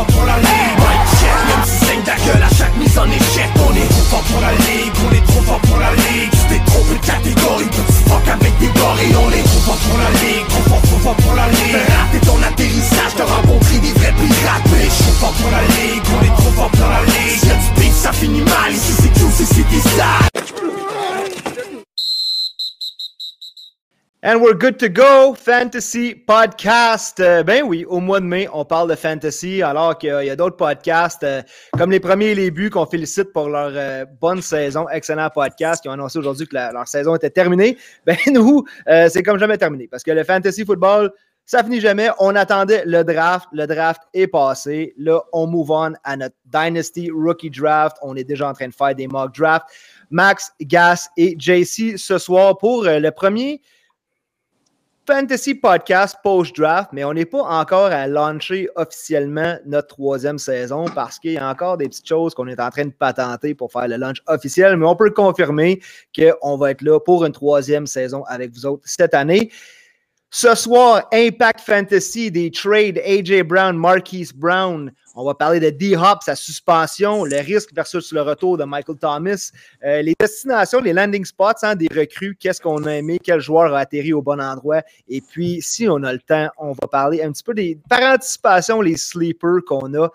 fort pour la And we're good to go, Fantasy Podcast. Euh, ben oui, au mois de mai, on parle de fantasy, alors qu'il y a, d'autres podcasts, euh, comme les premiers et les buts, qu'on félicite pour leur euh, bonne saison. Excellent podcast, qui ont annoncé aujourd'hui que leur saison était terminée. Ben nous, c'est comme jamais terminé, parce que le fantasy football, ça finit jamais. On attendait le draft. Le draft est passé. Là, on move on à notre Dynasty Rookie Draft. On est déjà en train de faire des mock drafts. Max, Gas et JC ce soir pour le premier Fantasy Podcast post-draft, mais on n'est pas encore à lancer officiellement notre troisième saison parce qu'il y a encore des petites choses qu'on est en train de patenter pour faire le launch officiel, mais on peut confirmer qu'on va être là pour une troisième saison avec vous autres cette année. Ce soir, Impact Fantasy, des trades AJ Brown, Marquise Brown. On va parler de D-Hop, sa suspension, le risque versus le retour de Michael Thomas, euh, les destinations, les landing spots hein, des recrues, qu'est-ce qu'on a aimé, quel joueur a atterri au bon endroit. Et puis, si on a le temps, on va parler un petit peu des, par anticipation, les sleepers qu'on a.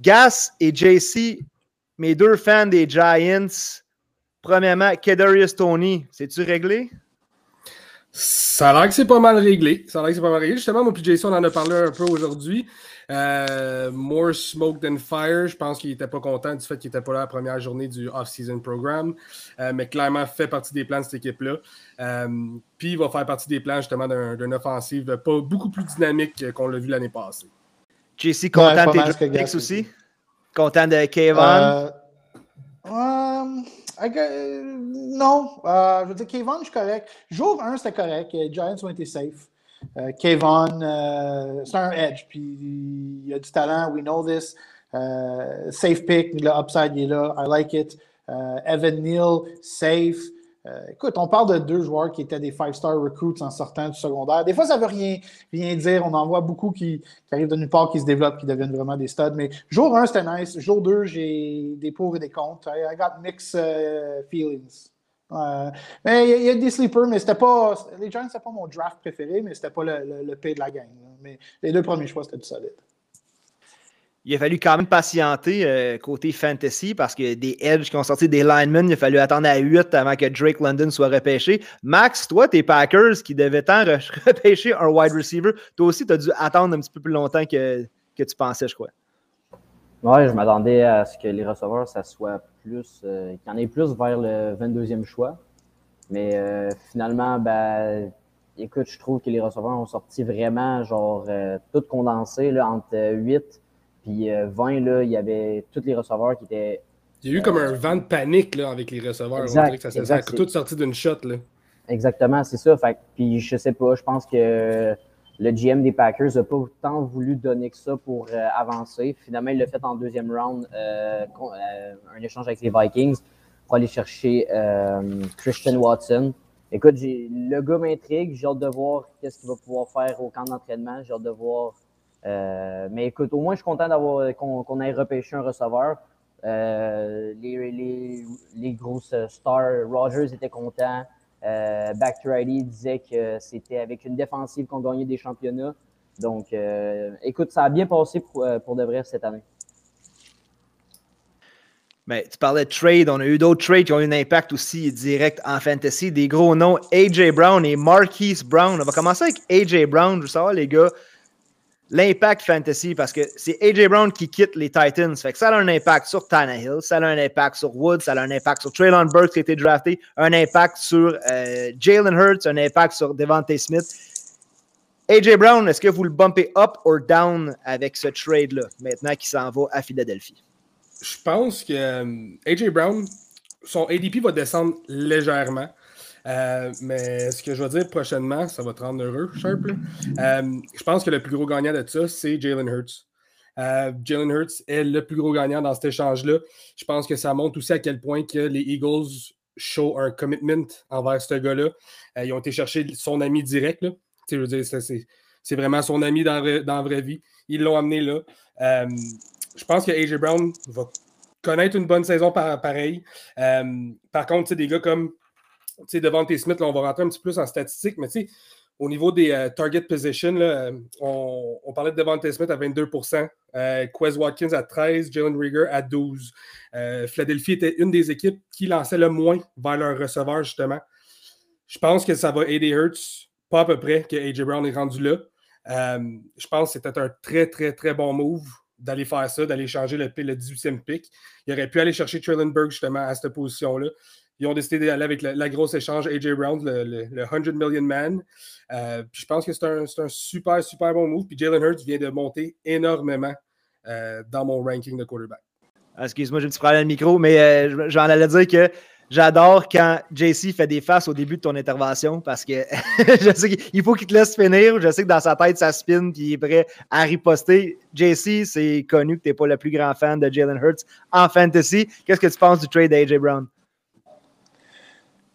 Gas et JC, mes deux fans des Giants. Premièrement, Kedarius Tony, c'est-tu réglé? Ça a l'air que c'est pas mal réglé. Ça a l'air que c'est pas mal réglé. Justement, moi puis Jason, on en a parlé un peu aujourd'hui. Euh, more smoke than fire. Je pense qu'il n'était pas content du fait qu'il n'était pas là la première journée du off-season programme. Euh, mais clairement, fait partie des plans de cette équipe-là. Euh, puis il va faire partie des plans justement d'une offensive pas beaucoup plus dynamique qu'on l'a vu l'année passée. JC, content de tes aussi? Content de Kevin? Non, euh, je veux dire, Kayvon, je suis correct. Jour 1, c'était correct. Les Giants ont été safe. Euh, Kayvon, euh, c'est un edge. Puis il a du talent. We know this. Euh, safe pick. Le upside il est là. I like it. Evan Neal, safe. Euh, écoute, on parle de deux joueurs qui étaient des five-star recruits en sortant du secondaire. Des fois, ça ne veut rien, dire. On en voit beaucoup qui, arrivent de nulle part, qui se développent, qui deviennent vraiment des studs. Mais jour 1, c'était nice. Jour 2, j'ai des pour et des contre. I, got mixed uh, feelings. Euh, mais il y, a des sleepers, mais c'était pas. Les Giants, c'était pas mon draft préféré, mais c'était pas le, le, de la gang. Mais les deux premiers choix, c'était du solide il a fallu quand même patienter euh, côté fantasy parce que des edges qui ont sorti des linemen, il a fallu attendre à 8 avant que Drake London soit repêché. Max, toi, tes Packers qui devaient tant repêcher un wide receiver, toi aussi, tu as dû attendre un petit peu plus longtemps que, que tu pensais, je crois. Oui, je m'attendais à ce que les receveurs, ça soit plus, euh, qu'il y en ait plus vers le 22e choix. Mais euh, finalement, ben, écoute, je trouve que les receveurs ont sorti vraiment, genre, tout condensé là, entre 8 puis 20, euh, là, il y avait tous les receveurs qui étaient. Il y a eu comme un vent de panique là, avec les receveurs. Exact, ça, a tout sorti d'une shot. Là. Exactement, c'est ça. Fait, puis je sais pas, je pense que le GM des Packers n'a pas autant voulu donner que ça pour euh, avancer. Finalement, il l'a fait en deuxième round, euh, un échange avec les Vikings pour aller chercher Christian Watson. Écoute, le gars m'intrigue. J'ai hâte de voir qu'est-ce qu'il va pouvoir faire au camp d'entraînement. J'ai hâte de voir euh, mais écoute, au moins, je suis content d'avoir qu'on ait repêché un receveur. Euh, les, les, les, grosses stars, Rogers était content. Euh, Back disait que c'était avec une défensive qu'on gagnait des championnats. Donc, écoute, ça a bien passé pour, pour de vrai cette année. Mais tu parlais de trade, on a eu d'autres trades qui ont eu un impact aussi direct en fantasy. Des gros noms, AJ Brown et Marquise Brown. On va commencer avec AJ Brown. Je veux savoir, les gars, l'impact fantasy parce que c'est AJ Brown qui quitte les Titans. Fait que ça a un impact sur Tannehill, ça a un impact sur Woods, ça a un impact sur Traylon Burks qui a été drafté, un impact sur euh, Jalen Hurts, un impact sur Devontae Smith. AJ Brown, est-ce que vous le bumpez up or down avec ce trade-là, maintenant qu'il s'en va à Philadelphie? Je pense que euh, AJ Brown, son ADP va descendre légèrement. Euh, mais ce que je vais dire prochainement, ça va te rendre heureux, Sharp. Euh, je pense que le plus gros gagnant de ça, c'est Jalen Hurts. Euh, Jalen Hurts est le plus gros gagnant dans cet échange-là. Je pense que ça montre aussi à quel point que les Eagles show un commitment envers ce gars-là. ils ont été chercher son ami direct. Veux dire, C'est vraiment son ami dans, dans la vraie vie. Ils l'ont amené là. Je pense que AJ Brown va connaître une bonne saison pareil. Par contre, des gars comme devant T. Smith, là, on va rentrer un petit peu plus en statistique, mais au niveau des euh, target position, on, on, parlait de Devante Smith à 22% Quez Watkins à 13 Jalen Rieger à 12 Philadelphie était une des équipes qui lançait le moins vers leur receveur, justement. Je pense que ça va aider Hurts, pas à peu près que AJ Brown est rendu là. Euh, je pense que c'était un très, très, très bon move d'aller faire ça, d'aller changer le, le 18e pick. Il aurait pu aller chercher Trillenberg justement à cette position-là. Ils ont décidé d'aller avec la, grosse échange AJ Brown, le, 100 million man. Euh, puis je pense que c'est un, un, super, super bon move. Puis Jalen Hurts vient de monter énormément euh, dans mon ranking de quarterback. Ah, excuse-moi, j'ai un petit problème de micro, mais j'en allais dire que J'adore quand JC fait des faces au début de ton intervention parce que je sais qu'il faut qu'il te laisse finir. Je sais que dans sa tête, ça spin et il est prêt à riposter. JC, c'est connu que tu n'es pas le plus grand fan de Jalen Hurts en fantasy. Qu'est-ce que tu penses du trade d'AJ Brown?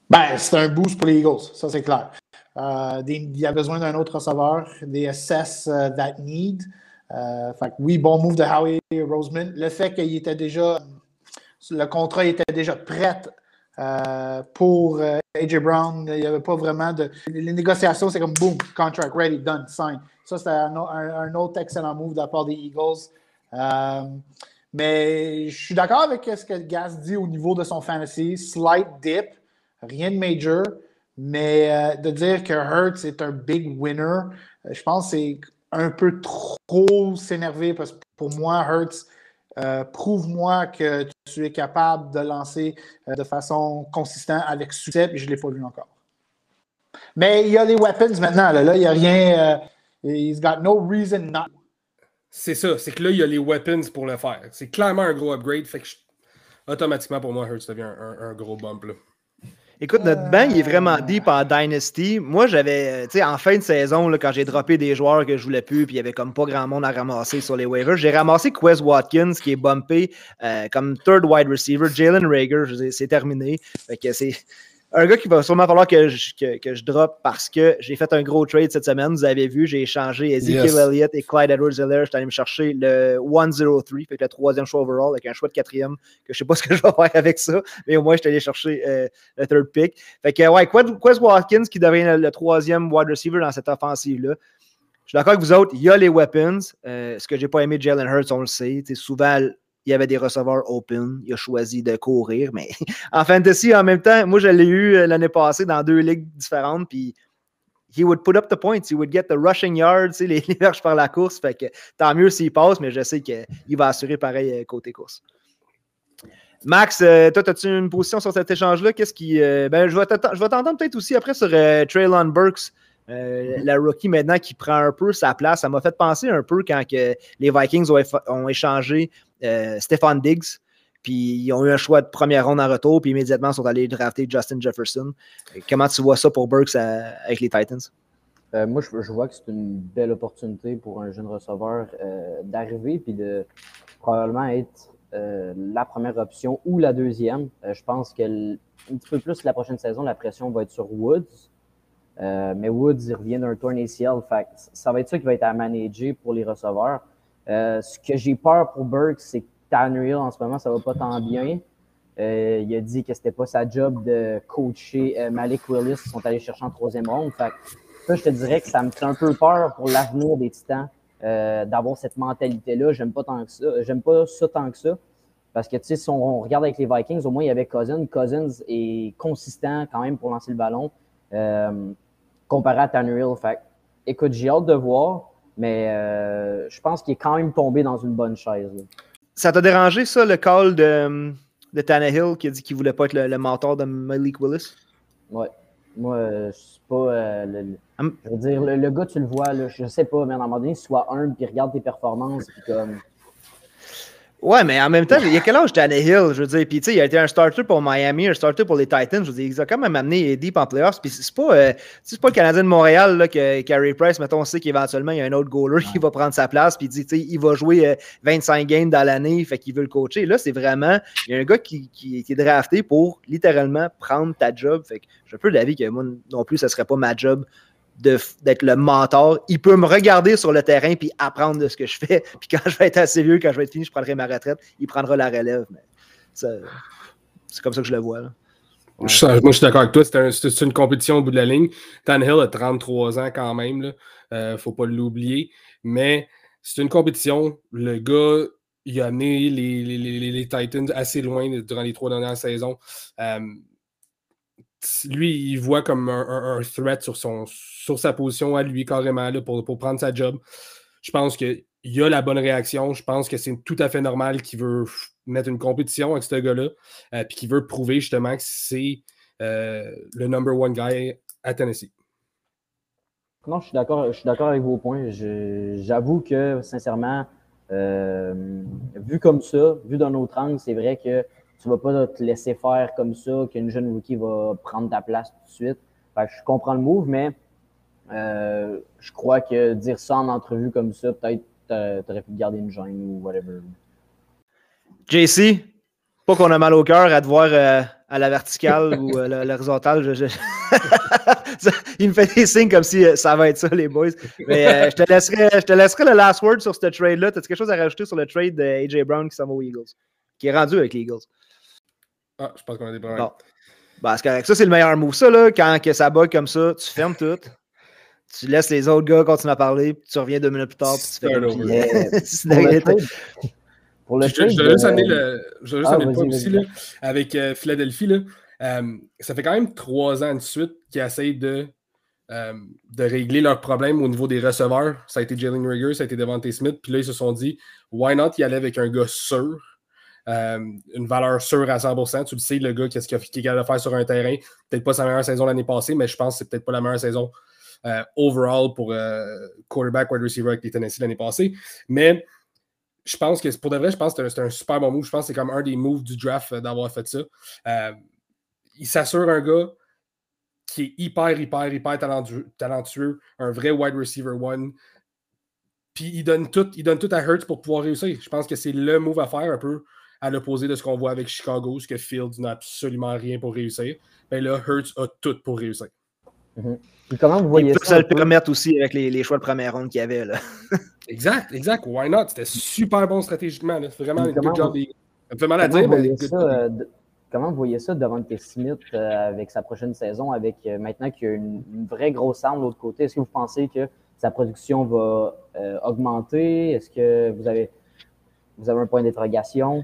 Ben, c'est un boost pour les Eagles, ça c'est clair. Euh, il y a besoin d'un autre receveur, des assess uh, that need. Euh, fait, oui, bon move de Howie Roseman. Le fait qu'il était déjà, le contrat était déjà prêt euh, pour euh, AJ Brown, il n'y avait pas vraiment de. Les négociations, c'est comme boom, contract ready, done, sign. Ça, c'était un, autre excellent move de la part des Eagles. Euh, mais je suis d'accord avec ce que Gas dit au niveau de son fantasy. Slight dip, rien de major, mais de dire que Hurts est un big winner, je pense que c'est un peu trop s'énerver parce que pour moi, Hurts euh, prouve-moi que tu es capable de lancer euh, de façon consistante avec succès, puis je ne l'ai pas vu encore. Mais il y a les weapons maintenant. Là, il n'y a rien. Euh, he's got no reason not. C'est ça, c'est que là, il y a les weapons pour le faire. C'est clairement un gros upgrade. Fait que automatiquement, pour moi, Hurts devient un, un gros bump. Là. Écoute, notre banc, il est vraiment deep en Dynasty. Moi, j'avais, tu sais, en fin de saison, là, quand j'ai droppé des joueurs que je voulais plus, puis il y avait comme pas grand monde à ramasser sur les waivers, j'ai ramassé Quez Watkins, qui est bumpé euh, comme third wide receiver. Jalen Rager, c'est terminé. Fait que c'est un gars qui va sûrement falloir que je, que, que je drop parce que j'ai fait un gros trade cette semaine. Vous avez vu, j'ai échangé Ezekiel Elliott et Clyde Edwards-Helaire. Je suis allé me chercher le 103, fait le troisième choix overall avec un choix de quatrième que je sais pas ce que je vais faire avec ça, mais au moins je suis allé chercher euh, le third pick. Fait que, ouais, Quez Watkins qui devient le, troisième wide receiver dans cette offensive-là. Je suis d'accord avec vous autres, il y a les weapons. Euh, ce que j'ai pas aimé de Jalen Hurts, on le sait. Souvent, il y avait des receveurs open. Il a choisi de courir. Mais en fantasy, en même temps, moi, je l'ai eu euh, l'année passée dans deux ligues différentes. Puis he would put up the points. He would get the rushing yards, les, les verges par la course. Fait que tant mieux s'il passe, mais je sais qu'il va assurer pareil euh, côté course. Max, euh, toi, as-tu une position sur cet échange-là? Qu'est-ce qui. ben, je vais t'entendre peut-être aussi après sur Traylon Burks. la rookie maintenant qui prend un peu sa place. Ça m'a fait penser un peu quand que les Vikings ont, ont échangé euh, Stéphane Diggs. Puis ils ont eu un choix de première ronde en retour, puis immédiatement sont allés drafter Justin Jefferson. Comment tu vois ça pour Burks avec les Titans? Euh, moi, je, vois que c'est une belle opportunité pour un jeune receveur euh, d'arriver puis de probablement être la première option ou la deuxième. je pense que un petit peu plus la prochaine saison, la pression va être sur Woods. mais Woods, il revient d'un tourne ACL. Fait, ça va être ça qui va être à manager pour les receveurs. Euh, ce que j'ai peur pour Burke, c'est que Tanner Hill, en ce moment, ça va pas tant bien. Euh, il a dit que c'était pas sa job de coacher euh, Malik Willis. Ils sont allés chercher en troisième ronde. Fait ça, je te dirais que ça me fait un peu peur pour l'avenir des Titans d'avoir cette mentalité-là. J'aime pas tant que ça. J'aime pas ça tant que ça. Parce que, tu sais, si on regarde avec les Vikings, au moins, il y avait Cousins. Cousins est consistant quand même pour lancer le ballon comparé à Tanner Hill. Fait écoute, j'ai hâte de voir. Mais euh, je pense qu'il est quand même tombé dans une bonne chaise. Ça t'a dérangé, ça, le call de, de Tannehill qui a dit qu'il voulait pas être le, mentor de Malik Willis? Ouais. Moi, euh, je suis pas. Euh, le, je veux dire, le, gars, tu le vois, là, je sais pas, mais à un moment donné, soit un, puis regarde tes performances, puis comme. Ouais, mais en même temps, il y a quel âge Hill, je veux dire? Puis, tu sais, il a été un starter pour Miami, un starter pour les Titans. Je veux dire, il a quand même amené deep en playoffs. Puis, c'est pas, euh, pas le Canadien de Montréal là, que Carey Price, mettons, on sait qu'éventuellement, il y a un autre goaler qui va prendre sa place. Puis, il dit, tu sais, il va jouer 25 euh, games dans l'année, fait qu'il veut le coacher. Là, c'est vraiment, il y a un gars qui, qui, qui, est drafté pour littéralement prendre ta job. Fait que je suis un peu d'avis que moi non plus, ce serait pas ma job d'être le mentor. Il peut me regarder sur le terrain puis apprendre de ce que je fais. Puis quand je vais être assez vieux, quand je vais être fini, je prendrai ma retraite. Il prendra la relève. C'est comme ça que je le vois. moi, je suis d'accord avec toi. C'est une compétition au bout de la ligne. Tannehill a 33 ans quand même. Il ne euh, faut pas l'oublier. Mais c'est une compétition. Le gars, il a amené les, les, Titans assez loin durant les trois dernières saisons. Euh, lui, il voit comme un, threat sur, son, sur sa position à lui, carrément, là, pour, pour prendre sa job. Je pense qu'il a la bonne réaction. Je pense que c'est tout à fait normal qu'il veut mettre une compétition avec ce gars-là, euh, puis qu'il veut prouver justement que c'est euh, le number one guy à Tennessee. Non, je suis d'accord, je suis d'accord avec vos points. J'avoue que, sincèrement, euh, vu comme ça, vu d'un autre angle, c'est vrai que tu vas pas te laisser faire comme ça, qu'une jeune rookie va prendre ta place tout de suite. je comprends le move, mais euh, je crois que dire ça en entrevue comme ça, peut-être tu aurais pu garder une gêne ou whatever. JC, pas qu'on a mal au cœur à te voir euh, à la verticale ou à l'horizontale. Il me fait des signes comme si ça va être ça, les boys. Mais je, te laisserai, je te laisserai le last word sur ce trade-là. As-tu quelque chose à rajouter sur le trade d'AJ Brown qui s'en va aux Eagles? Qui est rendu avec les Eagles? Ah, je pense qu'on a des problèmes. Bon. C'est Ça, c'est le meilleur move. Ça, là, quand que ça bug comme ça, tu fermes tout. Tu laisses les autres gars continuer à parler, puis tu reviens deux minutes plus tard, puis tu fais comme Pour le je, je juste amener le, je juste ah, le point aussi là, avec euh, Philadelphie. Là, euh, ça fait quand même trois ans de suite qu'ils essayent de, euh, de régler leurs problèmes au niveau des receveurs. Ça a été Jalen Rigger, ça a été Devante Smith. Puis là, ils se sont dit, why not y aller avec un gars sûr? Euh, une valeur sûre à 100%. Tu le sais, le gars, qu'est-ce qu'il est capable de faire sur un terrain. Peut-être pas sa meilleure saison l'année passée, mais je pense que c'est peut-être pas la meilleure saison euh, overall pour euh, quarterback, wide receiver avec les Tennessee l'année passée. Mais je pense que pour de vrai, je pense que c'est un, super bon move. Je pense que c'est comme un des moves du draft d'avoir fait ça. il s'assure un gars qui est hyper, hyper, hyper talentueux, un vrai wide receiver one. Puis il donne tout, il donne tout à Hurts pour pouvoir réussir. Je pense que c'est le move à faire un peu à l'opposé de ce qu'on voit avec Chicago, ce que Fields n'a absolument rien pour réussir. Mais ben là, Hurts a tout pour réussir. Mhm. comment vous voyez Il peut ça? le permettre aussi avec les, choix de première ronde qu'il y avait. Là. exact, exact. Why not? C'était super bon stratégiquement. C'est vraiment un good job. Ça me fait mal à dire, mais. Euh, comment vous voyez ça devant Smith euh, avec sa prochaine saison, avec euh, maintenant qu'il y a une, vraie grosse arme de l'autre côté? Est-ce que vous pensez que sa production va augmenter? Est-ce que vous avez, vous avez un point d'interrogation?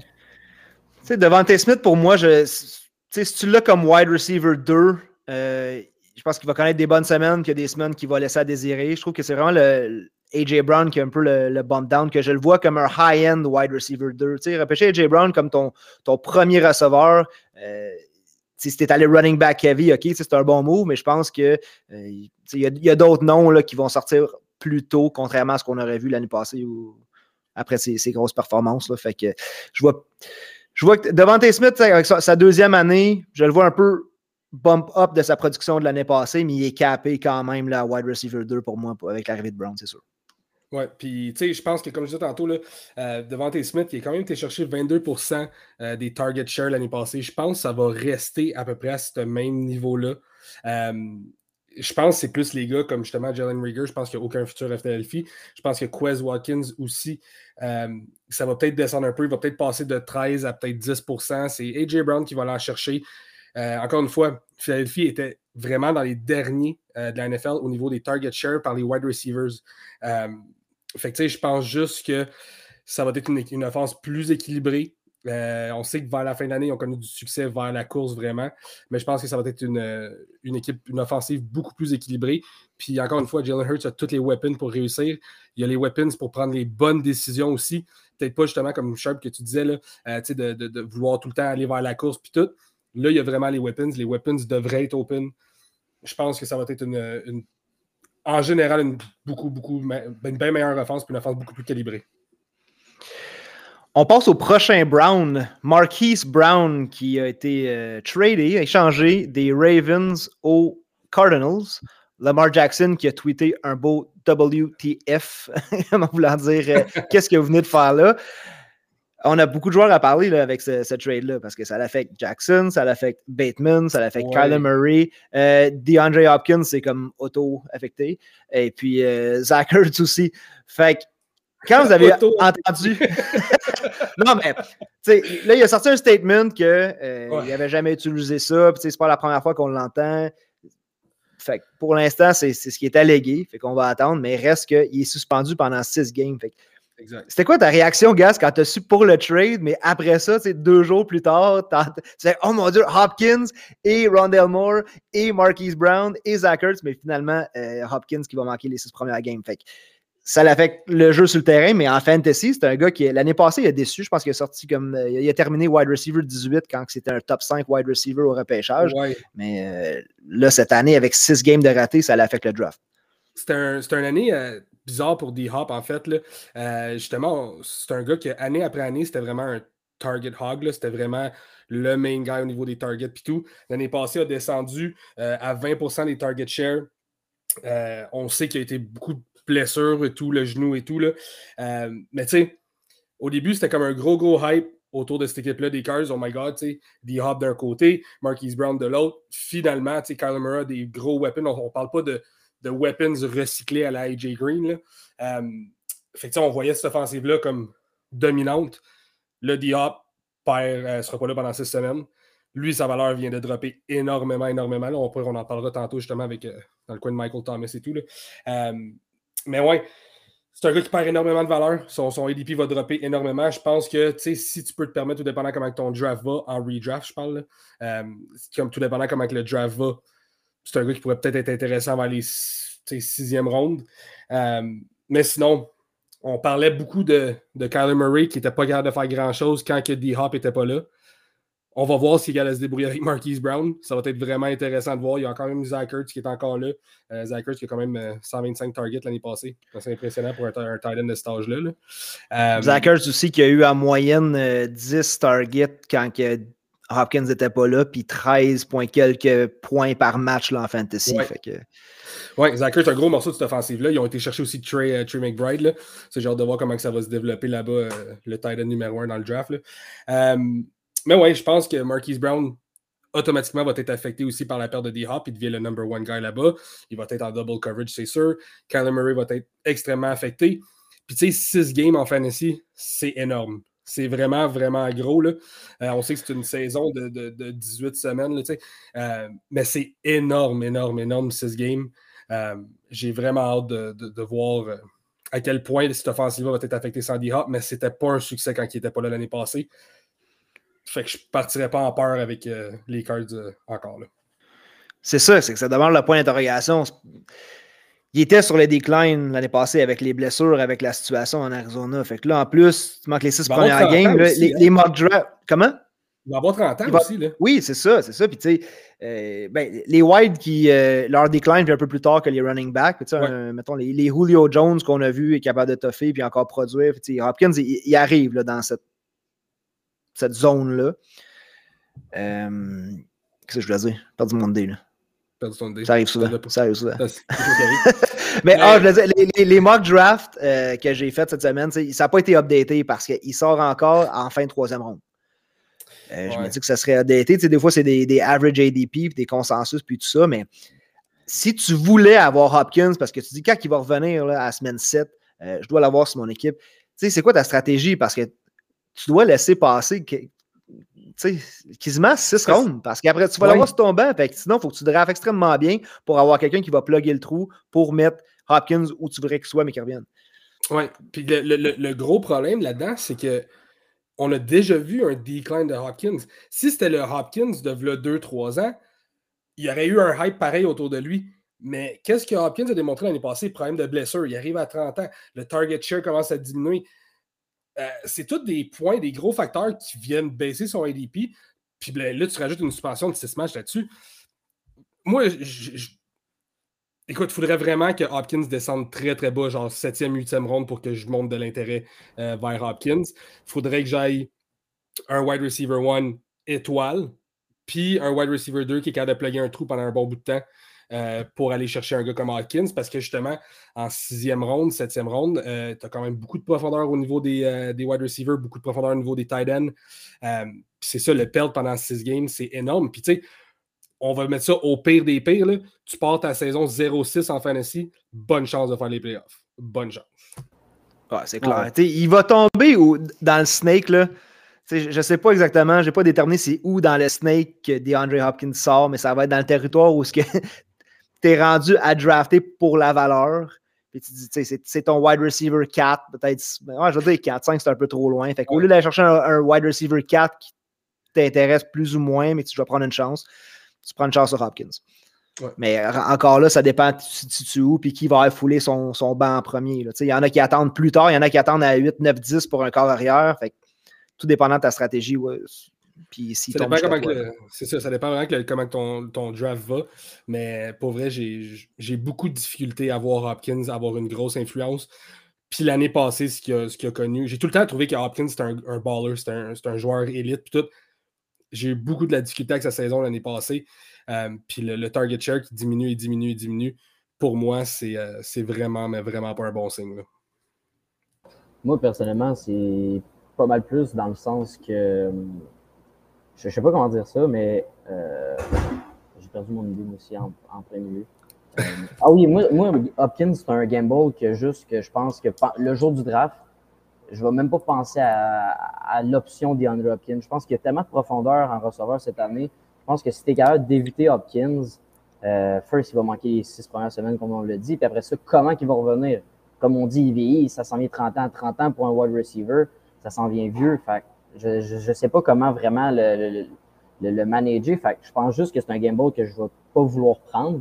Sais, Devante Smith, pour moi, si tu l'as comme wide receiver 2, euh, je pense qu'il va connaître des bonnes semaines, qu'il y a des semaines qu'il va laisser à désirer. Je trouve que c'est vraiment le, AJ Brown qui est un peu le, le bump down, que je le vois comme un high-end wide receiver 2. Tu AJ Brown comme ton, ton premier receveur, euh, si tu allé running back heavy, ok, c'est un bon move, mais je pense que euh, il y a, d'autres noms là, qui vont sortir plus tôt, contrairement à ce qu'on aurait vu l'année passée ou après ces, grosses performances. Là. Fait que je vois je vois que Devante Smith, avec sa, deuxième année, je le vois un peu bump up de sa production de l'année passée, mais il est capé quand même la wide receiver 2 pour moi avec l'arrivée de Brown, c'est sûr. Ouais, puis tu sais, je pense que comme je disais tantôt, là, euh, Smith, il a quand même été chercher 22% euh, des target share l'année passée. Je pense que ça va rester à peu près à ce même niveau-là. Euh, je pense que c'est plus les gars comme justement Jalen Rieger. Je pense qu'il n'y a aucun futur à Philadelphie. Je pense que Quez Watkins aussi, euh, ça va peut-être descendre un peu. Il va peut-être passer de 13 à peut-être 10% C'est AJ Brown qui va l'en chercher. Euh, encore une fois, Philadelphie était vraiment dans les derniers euh, de la NFL au niveau des target share par les wide receivers. fait je pense juste que ça va être une, une offense plus équilibrée. Euh, on sait que vers la fin de l'année, ils ont connu du succès vers la course vraiment. Mais je pense que ça va être une, euh, équipe, une offensive beaucoup plus équilibrée. Puis encore une fois, Jalen Hurts a toutes les weapons pour réussir. Il y a les weapons pour prendre les bonnes décisions aussi. Peut-être pas justement comme Sharp que tu disais, là, euh, de, de, vouloir tout le temps aller vers la course puis tout. Là, il y a vraiment les weapons. Les weapons devraient être open. Je pense que ça va être une, en général une beaucoup, beaucoup, une bien meilleure offense puis une offense beaucoup plus calibrée. On passe au prochain Brown, Marquise Brown, qui a été euh, tradé, échangé des Ravens aux Cardinals. Lamar Jackson qui a tweeté un beau WTF, en voulant dire euh, qu'est-ce que vous venez de faire là. on a beaucoup de joueurs à parler là, avec ce, trade-là parce que ça l'affecte Jackson, ça l'affecte Bateman, ça l'affecte Kyler Murray. Euh, DeAndre Hopkins, c'est comme auto-affecté. Et puis Zach Ertz aussi. Fait que quand vous avez entendu. non, mais là, il a sorti un statement qu'il euh, n'avait jamais utilisé ça. C'est pas la première fois qu'on l'entend. Fait que pour l'instant, c'est ce qui est allégué. Fait qu'on va attendre, mais il reste qu'il est suspendu pendant six games. Fait c'était quoi ta réaction, Gas, quand tu as su pour le trade, mais après ça, deux jours plus tard, tu sais, oh mon Dieu, Hopkins et Rondell Moore et Marquise Brown et Zach Ertz, mais finalement, euh, Hopkins qui va manquer les six premières games. Fait ça l'affecte le jeu sur le terrain, mais en fantasy, c'est un gars qui, l'année passée, il a déçu. Je pense qu'il a sorti comme. Euh, il a terminé wide receiver 18 quand c'était un top 5 wide receiver au repêchage. Mais euh, là, cette année, avec six games de raté, ça l'affecte le draft. C'est un, une année bizarre pour D-Hop, en fait. Là. Euh, justement, c'est un gars qui, année après année, c'était vraiment un target hog. C'était vraiment le main guy au niveau des targets puis tout. L'année passée, il a descendu euh, à 20% des target share. Euh, on sait qu'il a été beaucoup de blessures et tout, le genou et tout. Là. mais tu sais, au début, c'était comme un gros, gros hype autour de cette équipe-là des Cars. Oh my God, tu sais, D-Hop d'un côté, Marquise Brown de l'autre. Finalement, tu sais, Kyler Murray, des gros weapons. On ne parle pas de de weapons recyclés à la AJ Green. Là. fait on voyait cette offensive-là comme dominante. Le Diop perd, ne sera pas là pendant six semaines. Lui, sa valeur vient de dropper énormément, énormément. on, on, en parlera tantôt justement avec, euh, dans le coin de Michael Thomas et tout. Là. Mais ouais, c'est un gars qui perd énormément de valeur. Son, son ADP va dropper énormément. Je pense que si tu peux te permettre, tout dépendant comment ton draft va, en redraft, je parle, comme tout dépendant comment le draft va, c'est un gars qui pourrait peut-être être intéressant dans les sixième ronde. Euh, mais sinon, on parlait beaucoup de, de Kyler Murray qui n'était pas capable de faire grand-chose quand D-Hop n'était pas là. On va voir s'il va se débrouiller avec Marquise Brown. Ça va être vraiment intéressant de voir. Il y a encore même Zach Ertz qui est encore là. Euh, Zach Ertz qui a quand même 125 euh, targets l'année passée. C'est impressionnant pour un, un tight end de cet âge-là. Euh, Zach Ertz aussi qui a eu en moyenne 10 targets quand Hopkins n'était pas là, puis 13 points quelques points par match là, en fantasy. Ouais. Fait que... Ouais, Zach c'est un gros morceau de cette offensive-là. Ils ont été chercher aussi Trey, Trey McBride. C'est genre de voir comment ça va se développer là-bas, le tight end numéro 1 dans le draft. Euh, mais ouais, je pense que Marquise Brown automatiquement va être affecté aussi par la perte de D-Hop. Il devient le number one guy là-bas. Il va être en double coverage, c'est sûr. Kyler Murray va être extrêmement affecté. Puis tu sais, 6 games en fantasy, c'est énorme. C'est vraiment, vraiment gros. Là. Euh, on sait que c'est une saison de, de, 18 semaines, là, euh, mais c'est énorme, énorme, énorme, 6 games. Euh, j'ai vraiment hâte de, voir à quel point cette offensive va être affectée sans D-Hop, mais c'était pas un succès quand il n'était pas là l'année passée. Fait que je partirais pas en peur avec les Cards encore. Là. C'est ça, c'est que ça demande le point d'interrogation il était sur le décline l'année passée avec les blessures, avec la situation en Arizona. Fait que là, en plus, tu manques les six premières games. les, hein? mock drafts. Comment? Il va avoir 30 ans aussi. Là. Oui, c'est ça, c'est ça. Puis, tu sais, euh, ben, les wide qui. Euh, leur décline un peu plus tard que les running backs. mettons, les, Julio Jones qu'on a vu est capable de toffer puis encore produire. Hopkins, il, arrive là, dans cette, cette zone-là. Euh, Qu'est-ce que je voulais dire? Perdu mon idée, là. Ça arrive souvent. Ça arrive souvent. Mais, ah, les, mock drafts euh, que j'ai fait cette semaine, ça n'a pas été updaté parce qu'il sort encore en fin de troisième ronde. Euh, je me dis que ça serait updaté. des fois, c'est des, average ADP, des consensus, puis tout ça. Mais si tu voulais avoir Hopkins, parce que tu dis quand il va revenir là, à semaine 7, euh, je dois l'avoir sur mon équipe. c'est quoi ta stratégie? Parce que tu dois laisser passer tu sais, quasiment 6 rounds. Parce qu'après, tu vas l'avoir sur ton banc. sinon, il faut que tu drafts extrêmement bien pour avoir quelqu'un qui va plugger le trou pour mettre Hopkins où tu voudrais qu'il soit, mais qu'il revienne. Oui. Puis le, gros problème là-dedans, c'est que on a déjà vu un decline de Hopkins. Si c'était le Hopkins de 2-3 ans, il y aurait eu un hype pareil autour de lui. Mais qu'est-ce que Hopkins a démontré l'année passée? Problème de blessure. Il arrive à 30 ans. Le target share commence à diminuer. Euh, c'est tous des points, des gros facteurs qui viennent baisser son ADP. Puis ben, là, tu rajoutes une suspension de 6 matchs là-dessus. Moi, écoute, il faudrait vraiment que Hopkins descende très très bas, genre 7e, 8e ronde pour que je monte de l'intérêt euh, vers Hopkins. Il faudrait que j'aille un wide receiver 1 étoile, puis un wide receiver 2 qui est capable de plugger un trou pendant un bon bout de temps. Euh, pour aller chercher un gars comme Hawkins parce que justement, en sixième ronde, septième ronde, euh, tu as quand même beaucoup de profondeur au niveau des, des, wide receivers, beaucoup de profondeur au niveau des tight ends. c'est ça, le pelt pendant six games, c'est énorme. Puis tu sais, on va mettre ça au pire des pires. Là. Tu pars ta saison 0-6 en fantasy, bonne chance de faire les playoffs. Bonne chance. Ouais, c'est clair. Il va tomber dans le snake, là. je ne sais pas exactement, je n'ai pas déterminé c'est où dans le snake que DeAndre Hopkins sort, mais ça va être dans le territoire où tu es rendu à drafter pour la valeur. Puis tu dis, c'est ton wide receiver 4, peut-être. Ouais, je veux dire 4, 5, c'est un peu trop loin. Fait qu'au lieu d'aller chercher un, wide receiver 4 qui t'intéresse plus ou moins, mais tu dois prendre une chance, tu prends une chance sur Hopkins. Mais encore là, ça dépend si tu où puis qui va fouler son, son banc en premier. Il y en a qui attendent plus tard, il y en a qui attendent à 8, 9, 10 pour un corps arrière. Fait tout dépendant de ta stratégie. Puis c'est ça, ça dépend vraiment de comment ton, ton, draft va. Mais pour vrai, j'ai beaucoup de difficultés à voir Hopkins avoir une grosse influence. Puis l'année passée, ce qu'il a, a, connu, j'ai tout le temps trouvé que Hopkins c'était un, un, baller, c'était un, un, joueur élite. Puis tout. J'ai eu beaucoup de la difficulté avec sa saison l'année passée. Euh, puis le, target share qui diminue et diminue et diminue, pour moi, c'est euh, vraiment, mais vraiment pas un bon signe. Moi, personnellement, c'est pas mal plus dans le sens que. Je, sais pas comment dire ça, mais euh, j'ai perdu mon idée aussi en, plein milieu. ah oui, moi, moi Hopkins, c'est un gamble que juste que je pense que le jour du draft, je vais même pas penser à, à l'option d'Andre Hopkins. Je pense qu'il y a tellement de profondeur en receveur cette année je pense que si tu es capable d'éviter Hopkins, euh, first, il va manquer les six premières semaines, comme on l'a dit. Puis après ça, comment il va revenir? Comme on dit, il vieillit, ça s'en vient 30 ans. 30 ans pour un wide receiver, ça s'en vient vieux. Fait je ne sais pas comment vraiment le, manager. Fait je pense juste que c'est un game que je ne vais pas vouloir prendre.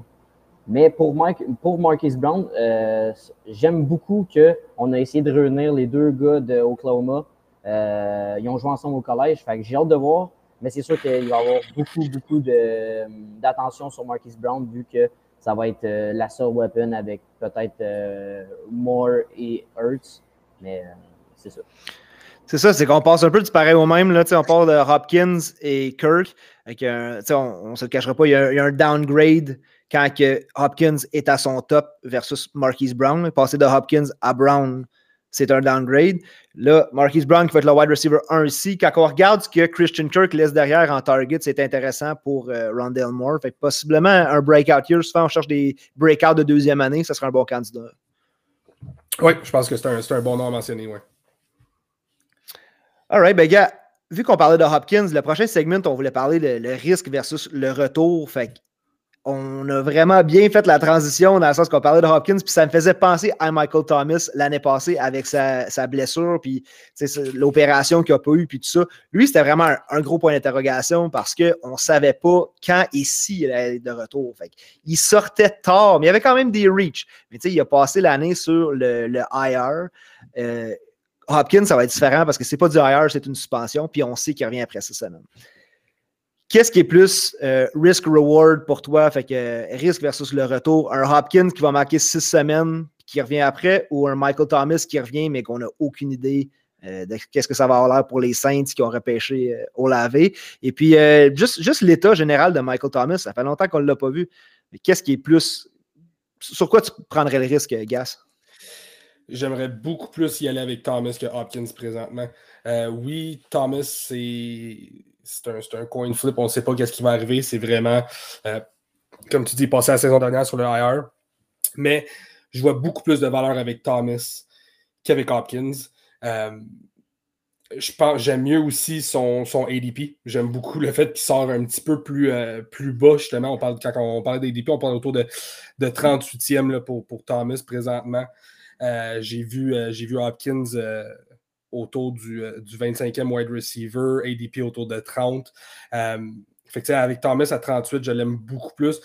Mais pour, Mike, pour Brown, euh, j'aime beaucoup qu'on a essayé de réunir les deux gars de Oklahoma. Euh, ils ont joué ensemble au collège. Fait j'ai hâte de voir. Mais c'est sûr qu'il va y avoir beaucoup, beaucoup d'attention sur Marquis Brown vu que ça va être euh, la seule weapon avec peut-être Moore et Hurts. Mais c'est ça. C'est ça, c'est qu'on passe un peu du pareil au même. Là, on parle de Hopkins et Kirk. on ne se le cachera pas, il y, a, un downgrade quand que Hopkins est à son top versus Marquise Brown. Passer de Hopkins à Brown, c'est un downgrade. Là, Marquise Brown qui va être le wide receiver 1 ici. Quand on regarde ce que Christian Kirk laisse derrière en target, c'est intéressant pour euh, Rondell Moore. Fait possiblement un breakout year. Souvent, on cherche des breakouts de deuxième année. Ça sera un bon candidat. Oui, je pense que c'est un, bon nom à mentionner. Ouais. All right, ben gars, vu qu'on parlait de Hopkins, le prochain segment, on voulait parler le, le risque versus le retour. Fait on a vraiment bien fait la transition dans le sens qu'on parlait de Hopkins, puis ça me faisait penser à Michael Thomas l'année passée avec sa, blessure, puis l'opération qu'il n'a pas eu, puis tout ça. Lui, c'était vraiment un, gros point d'interrogation parce qu'on ne savait pas quand et si il allait être de retour. il sortait tard, mais il y avait quand même des reach. Mais il a passé l'année sur le, IR. Euh, Hopkins, ça va être différent parce que c'est pas du IR, c'est une suspension, puis on sait qu'il revient après six semaines. Qu'est-ce qui est plus euh, risk-reward pour toi? Fait que euh, risque versus le retour. Un Hopkins qui va marquer six semaines qui revient après ou un Michael Thomas qui revient mais qu'on n'a aucune idée euh, de qu'est-ce que ça va avoir l'air pour les Saints qui ont repêché au lavé. Et puis, juste, juste l'état général de Michael Thomas, ça fait longtemps qu'on ne l'a pas vu. Mais qu'est-ce qui est plus. Sur quoi tu prendrais le risque, Gas? J'aimerais beaucoup plus y aller avec Thomas que Hopkins présentement. oui, Thomas, c'est c'est un, coin flip. On ne sait pas qu'est-ce qui va arriver. C'est vraiment, euh, comme tu dis, passer la saison dernière sur le IR. Mais je vois beaucoup plus de valeur avec Thomas qu'avec Hopkins. Euh, j'aime mieux aussi son, son ADP. J'aime beaucoup le fait qu'il sort un petit peu plus, euh, plus bas, justement. On parle, quand on parle d'ADP, on parle autour de, de 38e là, pour, pour Thomas présentement. J'ai vu, vu Hopkins autour du, 25e euh, wide receiver, ADP autour de 30. Euh, avec Thomas à 38, je l'aime beaucoup plus.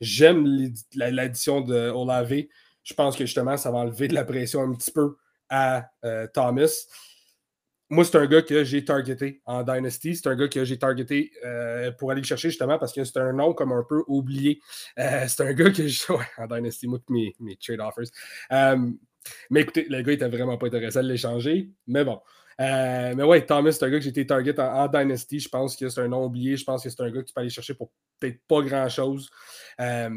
J'aime l'addition de Olave. Je pense que justement, ça va enlever de la pression un petit peu à euh, Thomas. Moi, c'est un gars que j'ai targeté en Dynasty. C'est un gars que j'ai targeté pour aller le chercher justement parce que c'est un nom comme un peu oublié. c'est un gars que je. Ouais, en Dynasty, moi, mes, mes trade offers Mais écoutez, le gars était vraiment pas intéressé à l'échanger. Mais bon. Euh, mais ouais, Thomas, c'est un gars que j'ai été target en, Dynasty. Je pense que c'est un nom oublié. Je pense que c'est un gars que tu peux aller chercher pour peut-être pas grand-chose. Euh,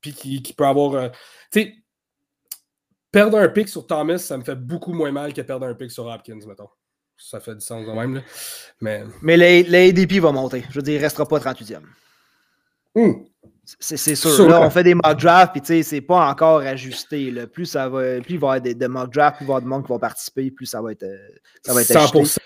puis qui, peut avoir. Euh, tu sais, perdre un pick sur Thomas, ça me fait beaucoup moins mal que perdre un pick sur Hopkins, mettons. Ça fait du sens quand même. Là. Mais, mais l'ADP va monter. Je veux dire, il restera pas 38e. Hum. C'est sûr. Là, on fait des mock drafts, puis tu sais, c'est pas encore ajusté. Là. Plus, ça va, plus il va y avoir des, mock drafts, plus il va y avoir de monde qui va participer, plus ça va être, euh, ça va être 100%.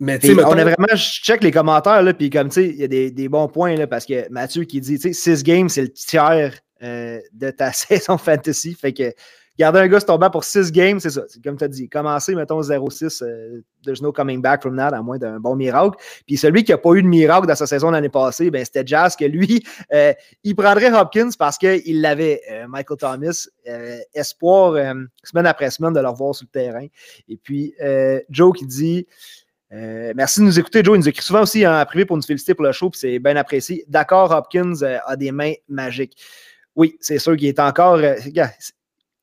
Mais tu sais, on a vraiment, je check les commentaires, là, puis comme tu sais, il y a des, des, bons points, là, parce que Mathieu qui dit, tu sais, 6 games, c'est le tiers euh, de ta saison fantasy. Fait que garder un gars banc pour 6 games, c'est ça. Comme tu as dit, commencer, mettons, 0-6, euh, there's no coming back from that, à moins d'un bon miracle. Puis celui qui n'a pas eu de miracle dans sa saison l'année passée, ben, c'était Jazz, que lui, euh, il prendrait Hopkins parce qu'il l'avait, euh, Michael Thomas, espoir, semaine après semaine, de le revoir sur le terrain. Et puis, Joe qui dit. merci de nous écouter, Joe. Il nous écrit souvent aussi en privé pour nous féliciter pour le show, puis c'est bien apprécié. D'accord, Hopkins a des mains magiques. Oui, c'est sûr qu'il est encore.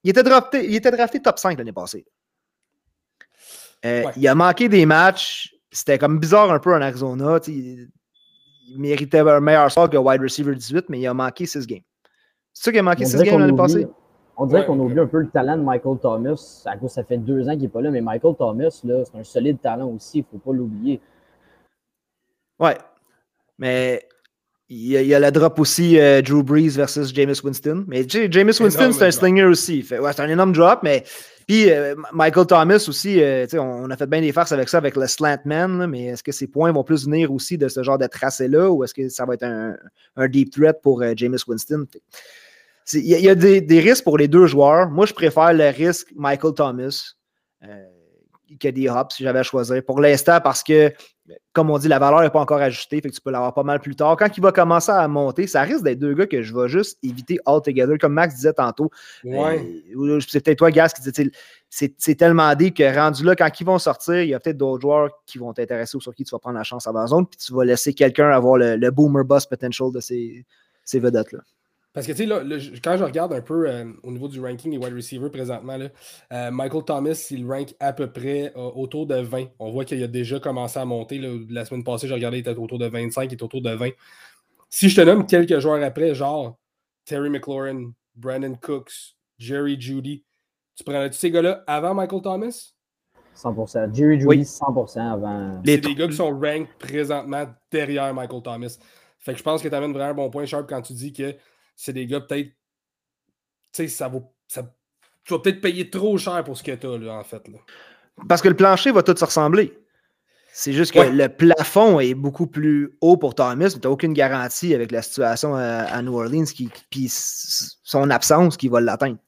Il était drafté, il était drafté top 5 l'année passée. Euh, il a manqué des matchs. C'était comme bizarre un peu en Arizona. Il, méritait un meilleur sort que wide receiver 18, mais il a manqué 6 games. C'est ça qu'il a manqué 6 games l'année passée? On dirait qu'on oublie un peu le talent de Michael Thomas. À cause, ça fait deux ans qu'il n'est pas là, mais Michael Thomas, c'est un solide talent aussi. Il ne faut pas l'oublier. Ouais. Mais il y, a, la drop aussi, euh, Drew Brees versus Jameis Winston. Mais Jameis Winston, c'est un slinger aussi. c'est un énorme drop, mais. Puis euh, Michael Thomas aussi, euh, on a fait bien des farces avec ça, avec le slant man, mais est-ce que ces points vont plus venir aussi de ce genre de tracé-là ou est-ce que ça va être un, deep threat pour Jameis Winston? Il y, a, des, des, risques pour les deux joueurs. Moi, je préfère le risque Michael Thomas que des hops si j'avais à choisir. Pour l'instant, parce que comme on dit, la valeur n'est pas encore ajustée, fait que tu peux l'avoir pas mal plus tard. Quand il va commencer à monter, ça risque d'être deux gars que je vais juste éviter altogether, comme Max disait tantôt. Ouais. Euh, c'est peut-être toi, Gas, qui disait c'est tellement dit que rendu là, quand ils vont sortir, il y a peut-être d'autres joueurs qui vont t'intéresser ou sur qui tu vas prendre la chance avant zone, puis tu vas laisser quelqu'un avoir le, boomer boss potential de ces, ces vedettes-là. Parce que, tu sais, là, quand je regarde un peu euh, au niveau du ranking des wide receivers présentement, là, euh, Michael Thomas, il rank à peu près euh, autour de 20. On voit qu'il a déjà commencé à monter. La semaine passée, j'ai regardé, il était autour de 25, il est autour de 20. Si je te nomme quelques joueurs après, genre Terry McLaurin, Brandon Cooks, Jerry Judy, tu prends tous ces gars-là avant Michael Thomas? 100%. Jerry Judy, 100% avant. C'est des gars qui sont ranked présentement derrière Michael Thomas. Fait que je pense que tu amènes vraiment un bon point, Sharp, quand tu dis que c'est des gars peut-être. Tu sais, ça vaut. Ça, tu vas peut-être payer trop cher pour ce que tu as, là, en fait. Là. Parce que le plancher va tout se ressembler. C'est juste que le plafond est beaucoup plus haut pour Thomas. Tu n'as aucune garantie avec la situation à, New Orleans, qui, puis son absence qui va l'atteindre.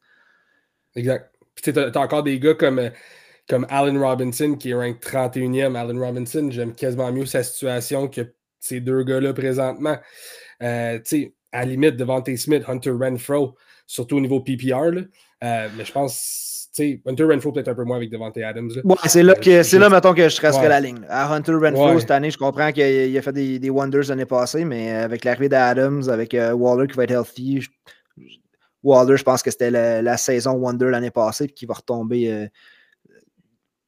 Exact. Puis tu as, encore des gars comme, comme Allen Robinson qui est rank 31e. Allen Robinson, j'aime quasiment mieux sa situation que ces deux gars-là présentement. Euh, tu sais, à la limite, devant T. Smith, Hunter Renfro, surtout au niveau PPR. Là. Euh, mais je pense, tu sais, Hunter Renfro peut-être un peu moins avec Devante Adams. Là. Ouais, c'est là, que, c'est là, mettons, que je tracerai la ligne. À Hunter Renfro, cette année, je comprends qu'il a fait des, des wonders l'année passée, mais avec l'arrivée d'Adams, avec euh, Waller qui va être healthy, Waller, je pense que c'était la, saison Wonder l'année passée, qui va retomber. Euh,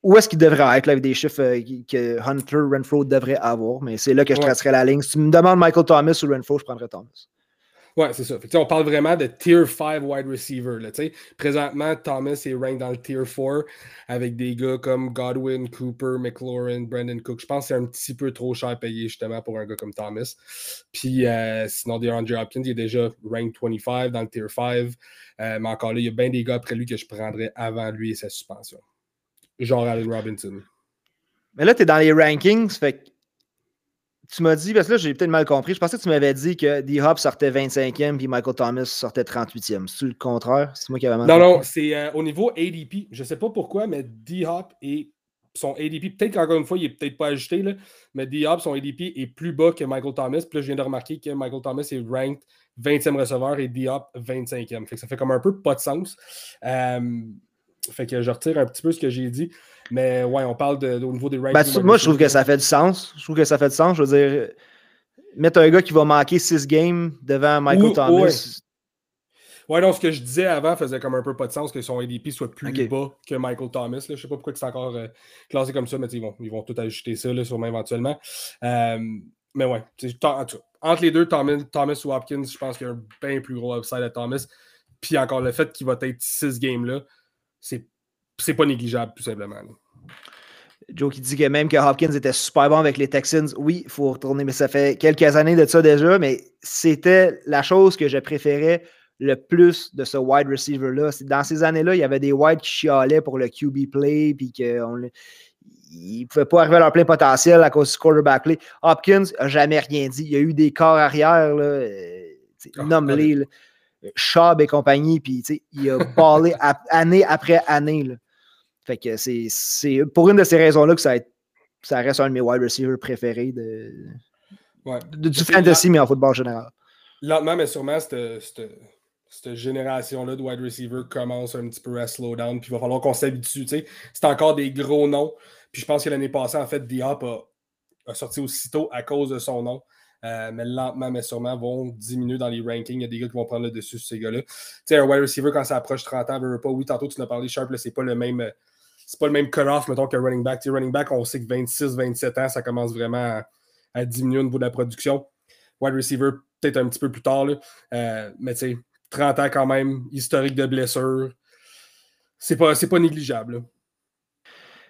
où est-ce qu'il devrait être, là, avec des chiffres que Hunter Renfro devrait avoir, mais c'est là que je tracerai la ligne. Si tu me demandes Michael Thomas ou Renfro, je prendrais Thomas. Ouais, c'est ça. on parle vraiment de tier 5 wide receiver. Là, Présentement, Thomas est rank dans le tier 4 avec des gars comme Godwin, Cooper, McLaurin, Brandon Cook. Je pense que c'est un petit peu trop cher payé justement pour un gars comme Thomas. Puis euh, sinon, DeAndre Hopkins, il est déjà rank 25 dans le tier 5. Euh, mais encore là, il y a bien des gars après lui que je prendrais avant lui et sa suspension. Genre Allen Robinson. Mais là, tu es dans les rankings, fait tu m'as dit, parce que là, j'ai peut-être mal compris. Je pensais que tu m'avais dit que D-Hop sortait 25e puis Michael Thomas sortait 38e. C'est le contraire? C'est moi qui avais mal Non, non, c'est euh, au niveau ADP. Je ne sais pas pourquoi, mais D-Hop et son ADP, peut-être qu'encore une fois, il n'est peut-être pas ajusté, là, mais D-Hop, son ADP est plus bas que Michael Thomas. Puis là, je viens de remarquer que Michael Thomas est ranked 20e receveur et D-Hop 25e. Fait que ça fait comme un peu pas de sens. Euh, fait que je retire un petit peu ce que j'ai dit. Mais ouais, on parle de, au niveau des rankings. Ben, moi, je trouve que ça fait du sens. Je trouve que ça fait du sens. Je veux dire, mettre un gars qui va manquer 6 games devant Michael Thomas. Ouais, non, ce que je disais avant faisait comme un peu pas de sens que son ADP soit plus bas que Michael Thomas. Là. Je sais pas pourquoi c'est encore euh, classé comme ça, mais ils vont, ils vont tout ajouter ça là, sûrement éventuellement. Euh, mais ouais, tu sais, en tout cas, entre les deux, Thomas, Thomas ou Hopkins, je pense qu'il y a un bien plus gros upside à Thomas. Puis encore le fait qu'il va être 6 games là, c'est c'est pas négligeable, tout simplement. là. Joe qui dit que même que Hopkins était super bon avec les Texans, oui, il faut retourner, mais ça fait quelques années de ça déjà, mais c'était la chose que je préférais le plus de ce wide receiver-là. Dans ces années-là, il y avait des wide qui chialaient pour le QB play, puis qu'ils ne pouvaient pas arriver à leur plein potentiel à cause du quarterback play. Hopkins n'a jamais rien dit. Il y a eu des corps arrière, là, nomme-les, là. Schaub et compagnie, puis il a ballé à- année après année. là. Fait que c'est- pour une de ces raisons-là que ça, reste un de mes wide receivers préférés de, Ouais. de- du fantasy, mais en football général. Lentement, mais sûrement, cette, cette- cette génération-là de wide receiver commence un petit peu à slow down, puis il va falloir qu'on s'habitue. C'est encore des gros noms. Puis je pense que l'année passée, en fait, Diop a, a sorti aussitôt à cause de son nom. Euh, mais lentement, mais sûrement, vont diminuer dans les rankings. Il y a des gars qui vont prendre le dessus sur ces gars-là. Tu sais, un wide receiver, quand ça approche 30 ans, veut, veut pas. Oui, tantôt, tu en as parlé, Sharp, là, c'est pas le même. euh, C'est pas le même cut-off, mettons, qu'un running back. Tu sais, running back, on sait que 26, 27 ans, ça commence vraiment à, à diminuer au niveau de la production. Wide receiver, peut-être un petit peu plus tard. là. Euh, mais tu sais, 30 ans quand même, historique de blessure. C'est pas, pas négligeable. là.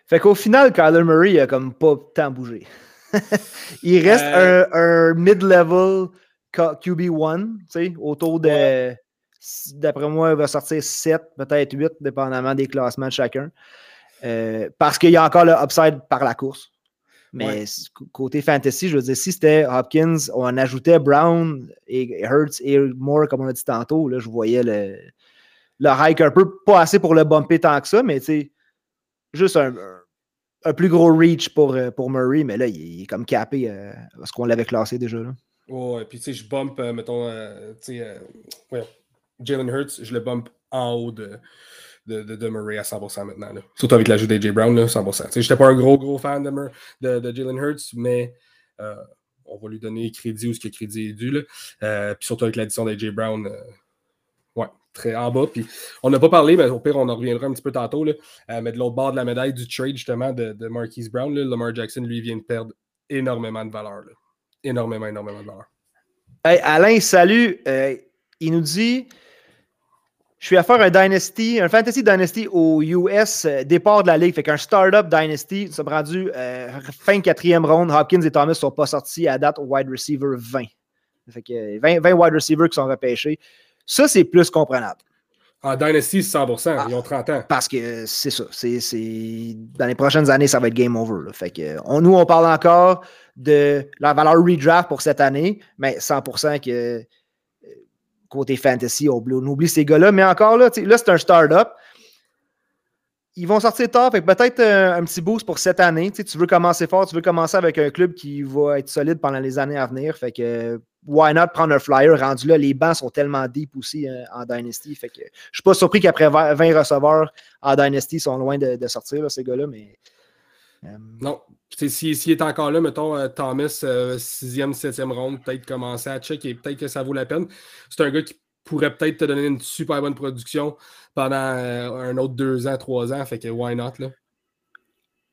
Fait qu'au final, Kyler Murray il a comme pas tant bougé. il reste Euh, un, un mid-level Q- QB1, tu sais, autour de. D'après moi, il va sortir 7, peut-être 8, dépendamment des classements de chacun. Euh, parce qu'il y a encore le upside par la course. Mais Ouais. côté fantasy, je veux dire, si c'était Hopkins, on ajoutait Brown et Hurts et Moore, comme on a dit tantôt, là, je voyais le, le hike un peu, pas assez pour le bumper tant que ça, mais tu sais, juste un, un- plus gros reach pour, euh, pour Murray, mais là, il, il est comme capé euh, à ce qu'on l'avait classé déjà. Là. Ouais, puis tu sais, je bump, euh, mettons, euh, tu sais, voyons, Jalen Hurts, je le bump en haut de, de, Murray à 100% maintenant. Surtout avec l'ajout d'AJ Brown, là, 100%. Tu sais, j'étais pas un gros, gros fan de, de, Jalen Hurts, mais euh, on va lui donner crédit où ce que crédit est dû. Là. Euh, puis surtout avec l'addition d'AJ Brown, euh, ouais, très en bas. Puis on n'a pas parlé, mais au pire, on en reviendra un petit peu tantôt. Là, mais de l'autre bord de la médaille du trade, justement, de, Marquise Brown, là, Lamar Jackson, lui, vient de perdre énormément de valeur. Énormément, énormément de valeur. Hey, Alain, salut. Il nous dit Je suis à faire un Dynasty, un Fantasy Dynasty au US, euh, départ de la Ligue. Fait qu'un Startup Dynasty, nous sommes rendus euh, fin quatrième ronde. Hopkins et Thomas ne sont pas sortis à date au wide receiver 20. Fait que euh, 20, 20 wide receivers qui sont repêchés. Ça, c'est plus comprenable. En Dynasty, c'est 100%. Ah. Ils ont 30 ans. Parce que euh, c'est ça. C'est, c'est- Dans les prochaines années, ça va être game over. là. Fait que, on, nous, on parle encore de la valeur redraft pour cette année, mais 100% que côté fantasy, on oublie, ces gars-là. Mais encore là, là, c'est un start-up. Ils vont sortir tard, fait peut-être euh, un petit boost pour cette année. Tu veux commencer fort, tu veux commencer avec un club qui va être solide pendant les années à venir. Fait que why not prendre un flyer? Rendu là? Les bancs sont tellement deep aussi euh, en Dynasty. Fait que je suis pas surpris qu'après 20 20 receveurs en Dynasty, ils sont loin de, sortir, ces gars-là, mais. Euh, Non. S'il s'il est encore là, mettons, euh, Thomas, 6e, 7e ronde, peut-être commencer à check et peut-être que ça vaut la peine. C'est un gars qui pourrait peut-être te donner une super bonne production pendant euh, un autre deux ans, trois ans. Fait que why not, là?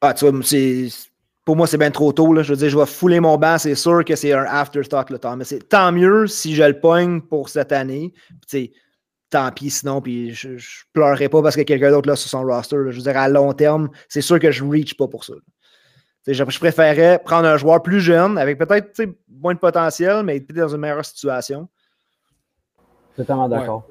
Ah, tu vois, c'est. Pour moi, c'est bien trop tôt. Là. Je veux dire, je vais fouler mon banc. C'est sûr que c'est un afterthought, le temps. Mais c'est tant mieux si je le pogne pour cette année. Puis, tant pis sinon. Puis je, je pleurerai pas parce qu'il y a quelqu'un d'autre là sur son roster. là. Je veux dire, à long terme, c'est sûr que je ne reach pas pour ça. Je, je préférais prendre un joueur plus jeune, avec peut-être moins de potentiel, mais peut-être dans une meilleure situation. Totalement d'accord.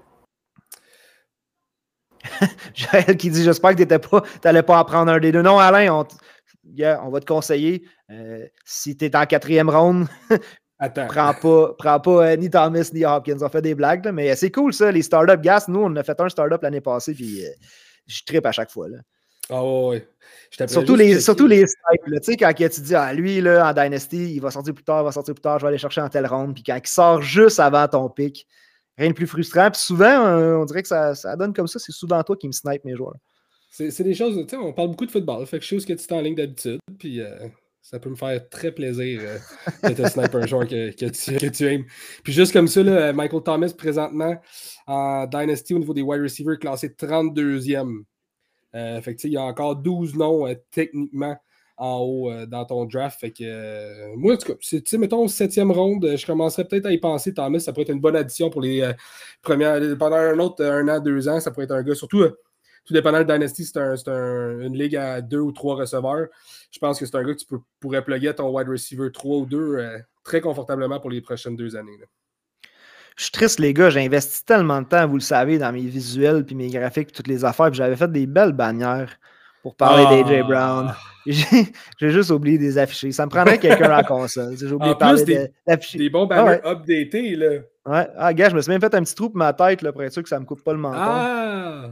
Joël qui dit J'espère que tu n'allais pas en prendre un des deux. Non, Alain, on va te conseiller. euh, si tu es en quatrième ronde, Attends. prends pas, prends pas euh, ni Thomas ni Hopkins. On fait des blagues, là, mais c'est cool ça, les startups gas. Nous, on a fait un startup l'année passée, puis euh, je tripe à chaque fois. Là. Ah ouais, ouais. Surtout, les, surtout les tu sais, quand tu dis, ah, lui, là, en Dynasty, il va sortir plus tard, il va sortir plus tard, je vais aller chercher en telle ronde, puis quand il sort juste avant ton pic, rien de plus frustrant. Puis souvent, euh, on dirait que ça, ça donne comme ça, c'est souvent toi qui me snipe mes joueurs. C'est des choses, tu sais, on parle beaucoup de football. Fait que je sais où ce que tu es en ligne d'habitude. Puis, euh, ça peut me faire très plaisir euh, de te sniper un joueur que, tu, aimes. Puis juste comme ça, là, Michael Thomas, présentement, en Dynasty au niveau des wide receivers, classé 32e. Euh, fait que, il y a encore 12 noms euh, techniquement en haut euh, dans ton draft. Fait que moi, en tout cas, mettons, septième ronde, je commencerais peut-être à y penser, Thomas. Ça pourrait être une bonne addition pour les premières. Pendant un autre, un an, deux ans, ça pourrait être un gars, surtout tout dépendant de Dynasty, c'est une ligue à deux ou trois receveurs. Je pense que c'est un gars que tu pourrais plugger à ton wide receiver 3 ou 2 très confortablement pour les prochaines deux années. Je suis triste, les gars. J'ai investi tellement de temps, vous le savez, dans mes visuels, puis mes graphiques, toutes les affaires. Puis j'avais fait des belles bannières pour parler d'AJ ah. Brown. J'ai juste oublié de les afficher. Ça me prendrait quelqu'un à console. J'ai oublié de parler des, des bons banners ah updatés, là. Ouais. Ah, gars, je me suis même fait un petit trou pour ma tête, là, pour être sûr que ça me coupe pas le menton. Ah!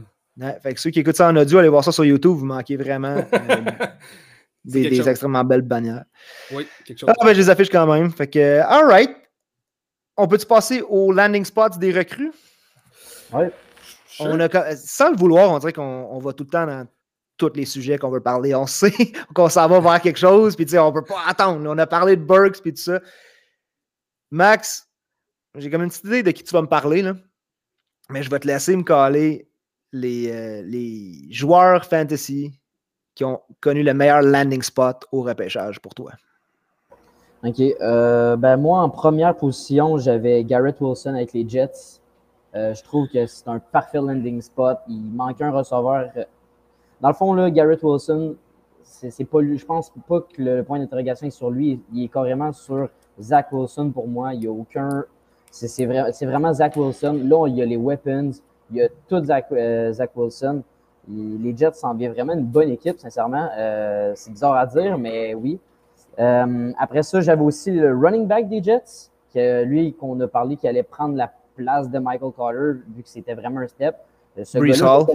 Fait que ceux qui écoutent ça en audio, allez voir ça sur YouTube. Vous manquez vraiment euh, des, extrêmement belles bannières. Oui, quelque chose. Ah, ben, je les affiche quand même. Fait que, all right. On peut-tu passer au landing spots des recrues? Oui. sans le vouloir, on dirait qu'on va tout le temps dans tous les sujets qu'on veut parler. On sait qu'on s'en va vers quelque chose, puis on ne peut pas attendre. On a parlé de Burks, puis tout ça. Max, j'ai comme une petite idée de qui tu vas me parler, là. mais je vais te laisser me caler les, euh, les joueurs fantasy qui ont connu le meilleur landing spot au repêchage pour toi? OK. Euh, ben moi, en première position, j'avais Garrett Wilson avec les Jets. Euh, je trouve que c'est un parfait landing spot. Il manque un receveur. Dans le fond, là, Garrett Wilson, c'est pas. Je pense pas que le, point d'interrogation est sur lui. Il est carrément sur Zach Wilson pour moi. Il n'y a aucun. C'est vrai, vraiment Zach Wilson. Là, il y a les weapons. Il y a tout Zach, euh, Zach Wilson. les Jets s'en viennent vraiment une bonne équipe, sincèrement. c'est bizarre à dire, mais oui. Euh, après ça, j'avais aussi le running back des Jets, que lui, qu'on a parlé, qui allait prendre la place de Michael Carter, vu que c'était vraiment un step. Euh, Brees Hall.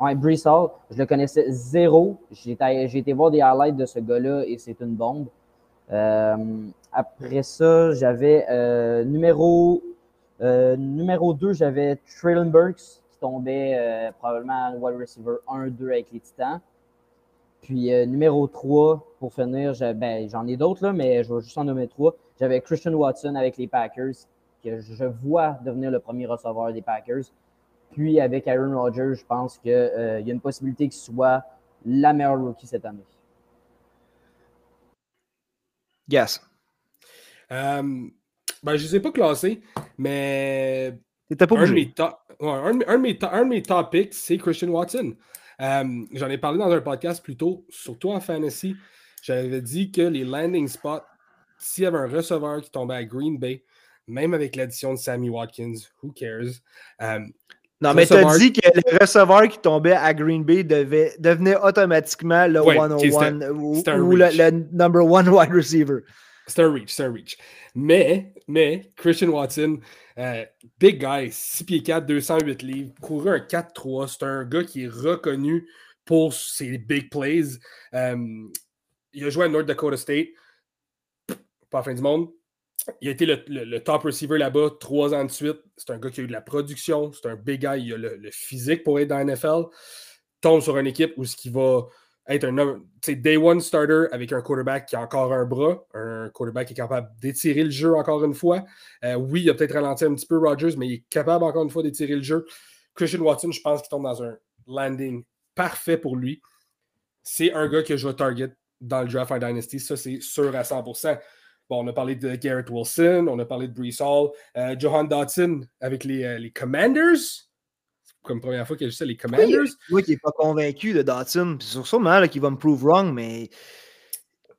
Ouais, Brees Hall. Je le connaissais zéro. J'ai été, voir des highlights de ce gars-là et c'est une bombe. Euh, après ça, j'avais numéro, numéro 2, j'avais Traylon Burks, qui tombait probablement wide receiver 1-2 avec les Titans. Puis euh, numéro 3, pour finir, ben, j'en ai d'autres, là, mais je vais juste en nommer trois. J'avais Christian Watson avec les Packers, que je vois devenir le premier receveur des Packers. Puis avec Aaron Rodgers, je pense qu'il euh, y a une possibilité qu'il soit la meilleure rookie cette année. Yes. Euh, ben, je ne les ai pas classés, mais. Pas un, de mes top, un, de mes top picks, c'est Christian Watson. Euh, j'en ai parlé dans un podcast plus tôt, surtout en fantasy. J'avais dit que les landing spots, s'il y avait un receveur qui tombait à Green Bay, même avec l'addition de Sammy Watkins, who cares? Euh, non, mais tu as dit que le receveur qui tombait à Green Bay devait, devenait automatiquement le 101 ou, le, number one wide receiver. C'est un reach, c'est un reach. Mais, mais, Christian Watson, euh, big guy, 6 pieds 4, 208 livres, courait un 4-3. C'est un gars qui est reconnu pour ses big plays. Euh, il a joué à North Dakota State, pas fin du monde. Il a été le, top receiver là-bas trois ans de suite. C'est un gars qui a eu de la production. C'est un big guy. Il a le, physique pour être dans la NFL. Tombe sur une équipe où ce qui va être un day one starter avec un quarterback qui a encore un bras, un quarterback qui est capable d'étirer le jeu encore une fois. Euh, oui, il a peut-être ralenti un petit peu Rodgers, mais il est capable encore une fois d'étirer le jeu. Christian Watson, je pense qu'il tombe dans un landing parfait pour lui. C'est un gars que je vais target dans le draft en Dynasty, ça c'est sûr à 100%. Bon, on a parlé de Garrett Wilson, on a parlé de Brees Hall, euh, Johan Dotson avec les, euh, les Commanders comme première fois qu'il a juste les Commanders. Moi qui n'est pas convaincu de Dotson. C'est sûrement qu'il va me prove wrong, mais.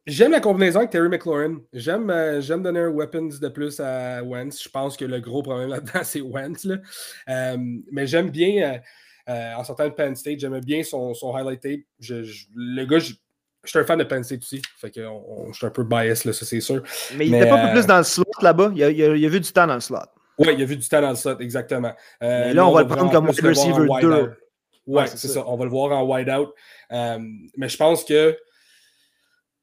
J'aime la combinaison avec Terry McLaurin. J'aime euh, donner un weapons de plus à Wentz. Je pense que le gros problème là-dedans, c'est Wentz. Euh, mais j'aime bien, euh, en sortant de Penn State, j'aime bien son, son, highlight tape. le gars, je, suis un fan de Penn State aussi. Fait que je suis un peu biased, là, ça c'est sûr. Mais il n'était pas un peu plus dans le slot là-bas. Il, il, a vu du temps dans le slot. Oui, il y a vu du talent dans le slot, exactement. Euh, là, on, va le prendre comme wide receiver 2. Oui, c'est ça. On va le voir en wide out. Euh, mais je pense que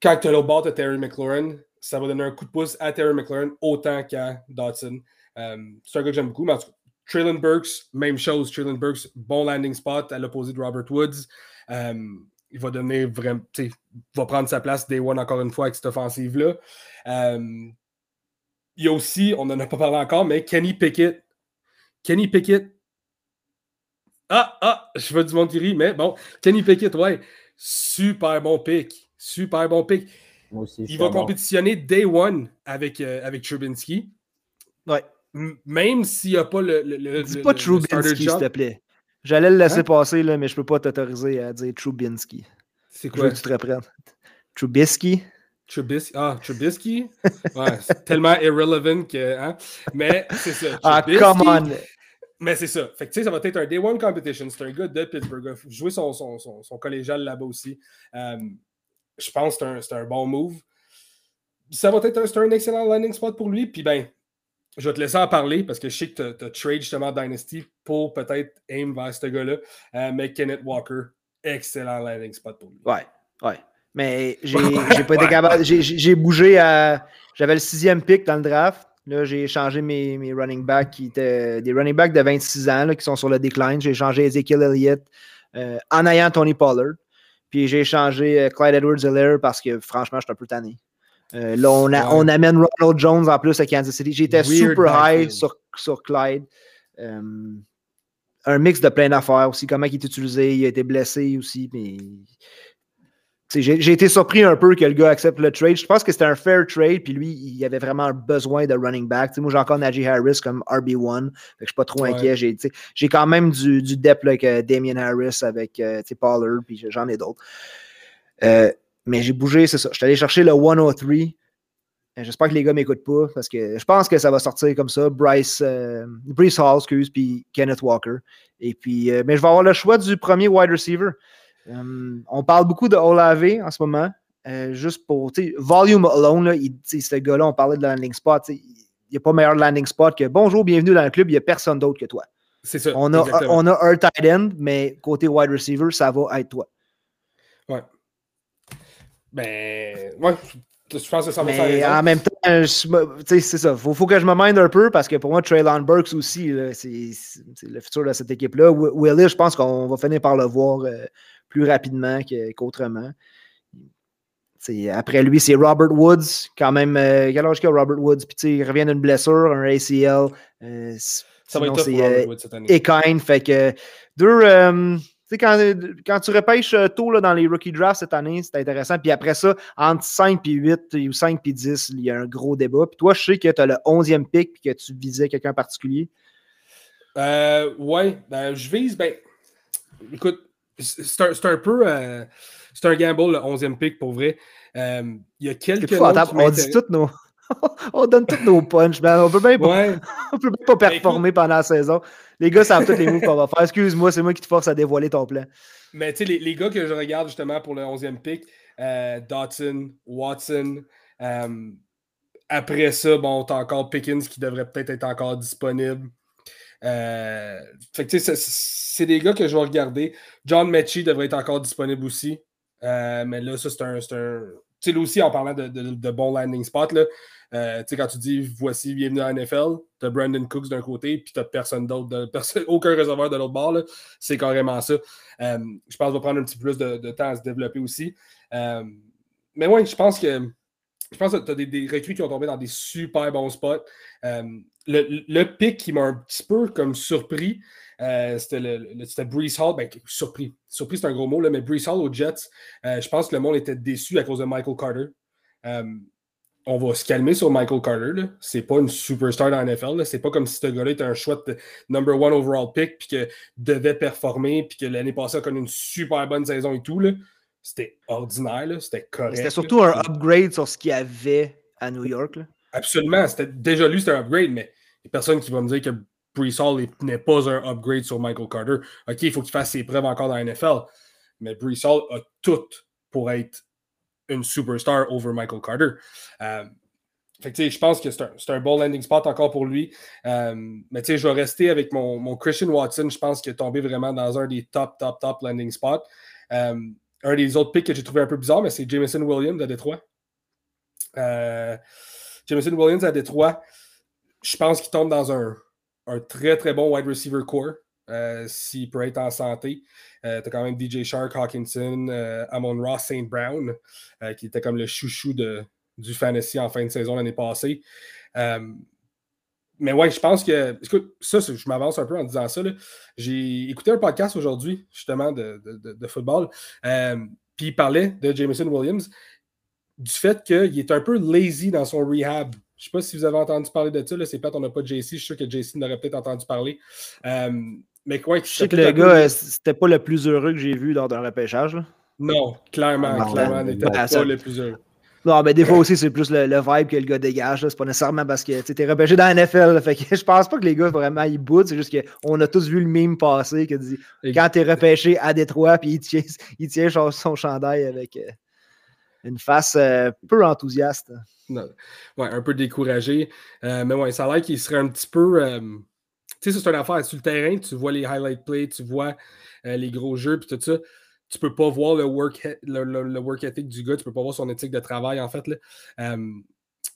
quand tu as le bord de Terry McLaurin, ça va donner un coup de pouce à Terry McLaurin autant qu'à Dodson. Euh, c'est un gars que j'aime beaucoup. Mais en tout cas, Traylon Burks, même chose. Traylon Burks, bon landing spot à l'opposé de Robert Woods. il va devenir vraiment. va prendre sa place Day One encore une fois avec cette offensive-là. Euh, il y a aussi, on n'en a pas parlé encore, mais Kenny Pickett. Kenny Pickett. Ah, ah, je veux du monde qui mais bon, Kenny Pickett, ouais, super bon pick. Super bon pick. il va compétitionner Day One avec, euh, avec Trubinsky. Ouais. même s'il n'y a pas le. le, Dis pas Trubinsky, s'il te plaît. J'allais le laisser hein? passer, là, mais je ne peux pas t'autoriser à dire Trubinsky. C'est quoi? Je veux que tu te reprennes. Trubisky? Trubisky. Ah, Trubisky? Ouais, c'est tellement irrelevant que. Hein? Mais c'est ça. Ah, come on! Mais c'est ça. Fait que, tu sais, ça va être un Day One Competition. C'est un gars de Pittsburgh. Jouer son, son, son, collégial là-bas aussi. Euh, je pense que c'est un, un, bon move. Ça va être un, un excellent landing spot pour lui. Puis, ben, je vais te laisser en parler parce que je sais que tu as, trade justement Dynasty pour peut-être aim vers ce gars-là. Euh, mais Kenneth Walker, excellent landing spot pour lui. Ouais, ouais. Mais j'ai pas été capable. J'ai bougé à. J'avais le sixième pick dans le draft. Là, j'ai changé mes, mes, running backs qui étaient des running backs de 26 ans là, qui sont sur le decline. J'ai changé Ezekiel Elliott euh, en ayant Tony Pollard. Puis j'ai changé euh, Clyde Edwards-Helaire parce que franchement, je suis un peu tanné. Euh, là, on, on, amène Ronald Jones en plus à Kansas City. J'étais super high sur, sur, Clyde. Un mix de plein d'affaires aussi. Comment il est utilisé. Il a été blessé aussi. Mais j'ai été surpris un peu que le gars accepte le trade. Je pense que c'était un fair trade, puis lui, il avait vraiment besoin de running back. moi, j'ai encore Najee Harris comme RB1, fait que je suis pas trop inquiet. J'ai quand même du, du depth avec euh, Damien Harris, avec euh, Pollard, puis j'en ai d'autres. Euh, mais j'ai bougé, c'est ça. Je suis allé chercher le 103. J'espère que les gars m'écoutent pas parce que je pense que ça va sortir comme ça. Bryce, Bryce Hall, excuse, puis Kenneth Walker. Et puis, mais je vais avoir le choix du premier wide receiver. Euh, on parle beaucoup de Olave en ce moment. Euh, juste pour, volume alone, là, il, ce gars-là, on parlait de landing spot. Il n'y a pas meilleur landing spot que bonjour, bienvenue dans le club, il n'y a personne d'autre que toi. C'est ça. On a, on a un tight end, mais côté wide receiver, ça va être toi. Ouais. Ben, ouais, je pense que ça va Mais en même temps, c'est ça. Il faut, faut, que je me minde un peu parce que pour moi, Traylon Burks aussi, c'est le futur de cette équipe-là. Willis, je pense qu'on va finir par le voir euh, plus rapidement qu'autrement. après lui, c'est Robert Woods, quand même. Euh, quel âge qu'il a Robert Woods? Puis il revient d'une blessure, un ACL. Euh, ça va être pour Robert Woods cette année. Fait que deux. Quand, quand, tu repêches tôt là, dans les rookie drafts cette année, c'est intéressant. Puis après ça, entre 5 et 8 ou 5 et 10, il y a un gros débat. Puis toi, je sais que tu as le 11e pick et que tu visais quelqu'un particulier. Euh, ouais, ben, je vise, ben, écoute, c'est un, peu. Euh, c'est un gamble, le 11e pick, pour vrai. Euh, il y a quelques. on dit toutes nos. on donne tous nos punches, On peut même pas, peut même pas performer pendant la saison. Les gars savent tous les moves qu'on va faire. Excuse-moi, c'est moi qui te force à dévoiler ton plan. Mais tu sais, les, gars que je regarde justement pour le 11e pick, euh, Dotson, Watson. après ça, bon, t'as encore Pickens qui devrait peut-être être encore disponible. Euh, c'est des gars que je vais regarder. John Mechie devrait être encore disponible aussi. Euh, mais là, ça, c'est un. Tu sais, aussi, en parlant de, de, bons landing spots, là, euh, tu sais, quand tu dis voici, bienvenue à la NFL, tu as Brandon Cooks d'un côté, puis tu n'as personne d'autre, aucun réservoir de l'autre bord. C'est carrément ça. je pense que va prendre un petit peu plus de, temps à se développer aussi. mais oui, je pense que je pense que tu as des, des, recrues qui ont tombé dans des super bons spots le, le pic qui m'a un petit peu comme surpris, euh, c'était le, Brees Hall. Ben, surpris. Surpris, c'est un gros mot, là, mais Brees Hall aux Jets, euh, je pense que le monde était déçu à cause de Michael Carter. Euh, on va se calmer sur Michael Carter. C'est pas une superstar dans la NFL. C'est pas comme si ce gars-là était un choix de number one overall pick puis que devait performer puis que l'année passée a connu une super bonne saison et tout. C'était ordinaire. C'était correct. C'était surtout un upgrade sur ce qu'il y avait à New York. Absolument. C'était, déjà lui, c'était un upgrade, mais il n'y a personne qui va me dire que Brees Hall n'est pas un upgrade sur Michael Carter. OK, il faut qu'il fasse ses preuves encore dans la NFL. Mais Brees Hall a tout pour être une superstar over Michael Carter. Euh, je pense que c'est un, c'est un, bon landing spot encore pour lui. Euh, mais je vais rester avec mon, mon, Christian Watson. Je pense qu'il est tombé vraiment dans un des top, top, top landing spots. Euh, un des autres picks que j'ai trouvé un peu bizarre, mais c'est Jameson Williams de Détroit. Euh, Jameson Williams à Détroit, je pense qu'il tombe dans un, très très bon wide receiver core. euh, s'il peut être en santé. Euh, tu as quand même DJ Shark, Hawkinson, Amon Ross, St. Brown, qui était comme le chouchou de, du fantasy en fin de saison l'année passée. mais ouais, je pense que. Écoute, ça, je m'avance un peu en disant ça. J'ai écouté un podcast aujourd'hui, justement, de, de football. puis il parlait de Jameson Williams du fait qu'il est un peu lazy dans son rehab. Je ne sais pas si vous avez entendu parler de ça. C'est pas on n'a pas JC. Je suis sûr que JC n'aurait peut-être entendu parler. Euh, mais quoi, je sais que le gars, c'était pas le plus heureux que j'ai vu lors d'un repêchage. Non, clairement, ah, clairement, n'était pas le plus heureux. Non, mais des fois aussi, c'est plus le, vibe que le gars dégage. C'est pas nécessairement parce que tu es repêché dans la NFL. fait que je pense pas que les gars vraiment ils boutent. C'est juste qu'on a tous vu le meme passer que dit quand tu es repêché à Détroit, puis il tient, il tient son, chandail avec. Euh, une face euh, peu enthousiaste. Ouais, un peu découragé. Euh, mais ouais, ça a l'air qu'il serait un petit peu. Euh, tu sais, c'est une affaire. Sur le terrain, tu vois les highlight plays, tu vois les gros jeux, puis tout ça. Tu peux pas voir le work, le, work ethic du gars, tu peux pas voir son éthique de travail, en fait. Là.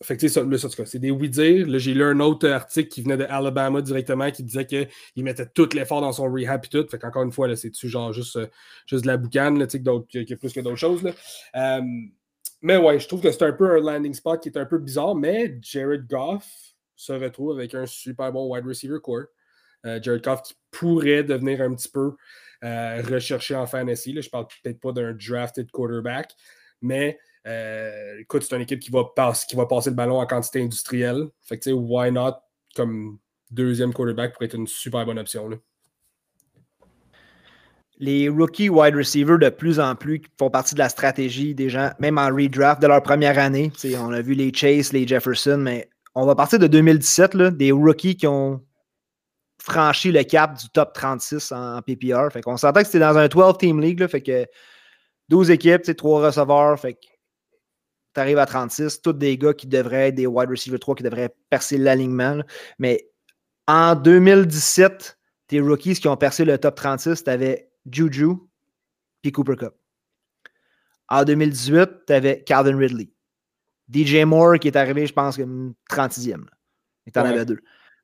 Fait que, c'est des oui-dire. Là, j'ai lu un autre article qui venait de Alabama directement qui disait qu'il mettait tout l'effort dans son rehab et tout. Fait qu'encore une fois, c'est-tu genre juste, juste de la boucane, là, a plus que d'autres choses. Là? Mais ouais, je trouve que c'est un peu un landing spot qui est un peu bizarre, mais Jared Goff se retrouve avec un super bon wide receiver core. Euh, Jared Goff qui pourrait devenir un petit peu euh, recherché en fantasy. Là. Je parle peut-être pas d'un drafted quarterback, mais euh, écoute, c'est une équipe qui va, passer le ballon en quantité industrielle. Fait que tu sais, why not comme deuxième quarterback pourrait être une super bonne option. Là les rookie wide receivers de plus en plus font partie de la stratégie des gens, même en redraft de leur première année. on a vu les Chase, les Jefferson, mais on va partir de 2017, là, des rookies qui ont franchi le cap du top 36 en, PPR. Fait qu'on s'entend que c'était dans un 12-team league, là, fait que 12 équipes, 3 receveurs, fait que tu arrives à 36, tous des gars qui devraient être des wide receivers 3 qui devraient percer l'alignement. Mais en 2017, tes rookies qui ont percé le top 36, tu avais Juju, puis Cooper Cup. En 2018, tu avais Calvin Ridley. DJ Moore qui est arrivé, je pense, comme 36e. Et tu en avais deux.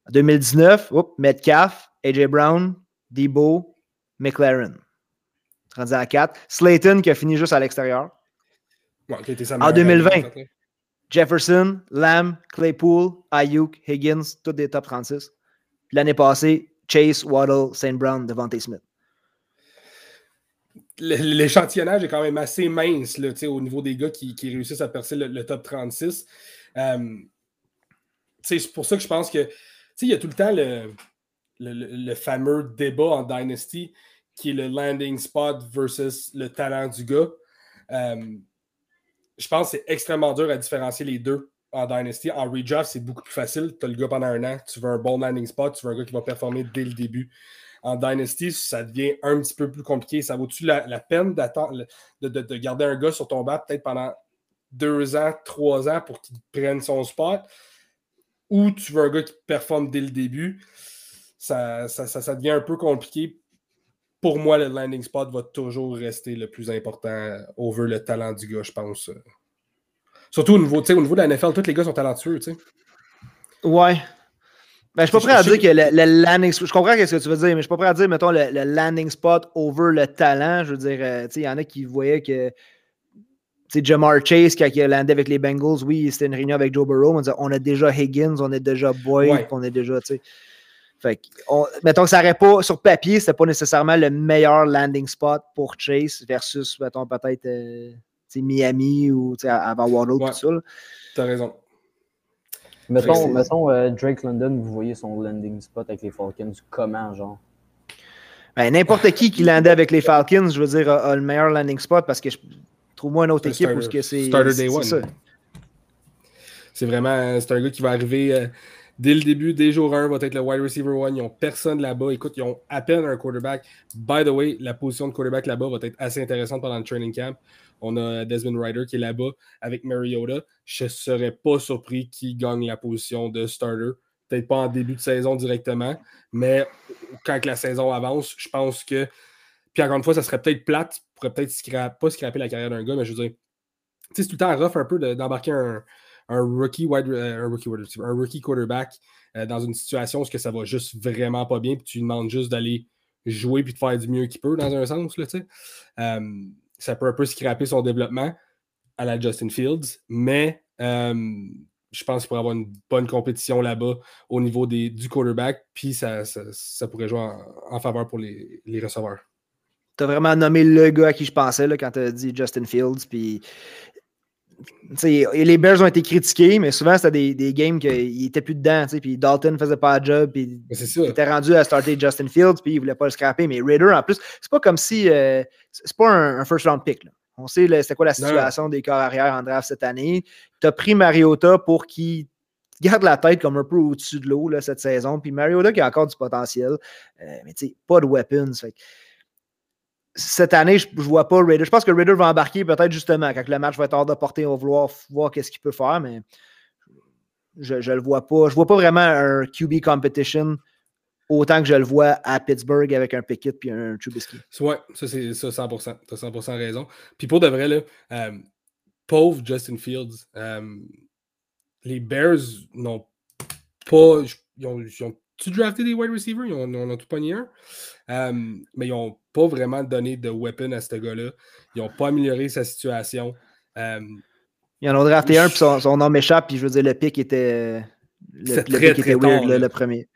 En 2019, Metcalf, AJ Brown, Debo, McLaren. Rendu à 4. Slayton qui a fini juste à l'extérieur. En 2020, Jefferson, Lamb, Claypool, Ayuk, Higgins, tous des top 36. L'année passée, Chase, Waddle, St. Brown, Devontae Smith l'échantillonnage est quand même assez mince là, au niveau des gars qui, réussissent à percer le, top 36. Euh, c'est pour ça que je pense que il y a tout le temps le, fameux débat en Dynasty qui est le landing spot versus le talent du gars. Euh, je pense que c'est extrêmement dur à différencier les deux en Dynasty. En redraft, c'est beaucoup plus facile. Tu as le gars pendant un an, tu veux un bon landing spot, tu veux un gars qui va performer dès le début en Dynasty, ça devient un petit peu plus compliqué. Ça vaut-tu la, peine d'attendre, de, garder un gars sur ton bas peut-être pendant deux ans, trois ans pour qu'il prenne son spot? Ou tu veux un gars qui performe dès le début? Ça, ça, devient un peu compliqué. Pour moi, le landing spot va toujours rester le plus important over le talent du gars, je pense. Surtout au niveau, au niveau de la NFL, tous les gars sont talentueux, tu sais. Ouais, ben, je suis pas prêt à dire que le, landing Je comprends ce que tu veux dire, mais je suis pas prêt à dire, mettons, le, landing spot over le talent. Je veux dire, euh, il y en a qui voyaient que. Sais, Jamar Chase, quand il a landé avec les Bengals, oui, c'était une réunion avec Joe Burrow. On, on a déjà Higgins, on a déjà Boyd, on a déjà. Fait mettons que ça n'aurait pas, sur papier, c'était pas nécessairement le meilleur landing spot pour Chase versus, mettons, peut-être euh, Miami ou avant Waddle, tout ça. T'as raison. Mettons, euh, Drake London, vous voyez son landing spot avec les Falcons, comment, genre? Ben, N'importe qui qui landait avec les Falcons, je veux dire, a, le meilleur landing spot parce que je trouve-moi une autre équipe où c'est. Starter Day One. C'est vraiment. C'est un gars qui va arriver euh, dès le début, dès jour 1, va être le wide receiver one. Ils n'ont personne là-bas. Écoute, ils ont à peine un quarterback. By the way, la position de quarterback là-bas va être assez intéressante pendant le training camp. On a Desmond Ryder qui est là-bas avec Mariota. Je ne serais pas surpris qu'il gagne la position de starter. Peut-être pas en début de saison directement, mais quand la saison avance, je pense que. Puis encore une fois, ça serait peut-être plate, pourrait peut-être pas scraper la carrière d'un gars, mais je veux dire, c'est tout le temps rough un peu d'embarquer un, rookie wide, euh, un, rookie un quarterback euh, dans une situation où ça va juste vraiment pas bien, puis tu lui demandes juste d'aller jouer puis de faire du mieux qu'il peut dans un sens. Là, ça peut un peu scraper son développement à la Justin Fields, mais je pense qu'il pourrait avoir une bonne compétition là-bas au niveau des, du quarterback, puis ça, ça, pourrait jouer en, faveur pour les, les receveurs. Tu as vraiment nommé le gars à qui je pensais là, quand tu as dit Justin Fields. Puis les Bears ont été critiqués, mais souvent c'était des, des, games qu'ils n'étaient plus dedans. Puis Dalton faisait pas le job. Puis il était rendu à starter Justin Fields, puis il voulait pas le scraper. Mais Raider, en plus, c'est pas comme si. Euh, c'est pas un, first round pick. On sait c'est quoi la situation des corps arrière en draft cette année. Tu as pris Mariota pour qu'il garde la tête comme un peu au-dessus de l'eau cette saison. Puis Mariota qui a encore du potentiel. Euh, mais tu sais, pas de weapons. Fait cette année, je ne vois pas Raider. Je pense que Raider va embarquer peut-être justement quand le match va être hors de portée. On va vouloir voir qu'est-ce qu'il peut faire, mais je ne le vois pas. Je ne vois pas vraiment un QB competition autant que je le vois à Pittsburgh avec un Pickett et un Trubisky. Oui, ça c'est 100%. Tu as 100% raison. Puis pour de vrai, là, euh, pauvre Justin Fields, euh, les Bears n'ont pas. Ils ont, tu drafté des wide receivers? Ils en ont tout pogné un. Euh, mais ils n'ont pas vraiment donné de weapon à ce gars-là. Ils n'ont pas amélioré sa situation. Euh, ils en ont drafté un, puis son, nom m'échappe, puis je veux dire, le pic était. Le, le pic était weird, le premier.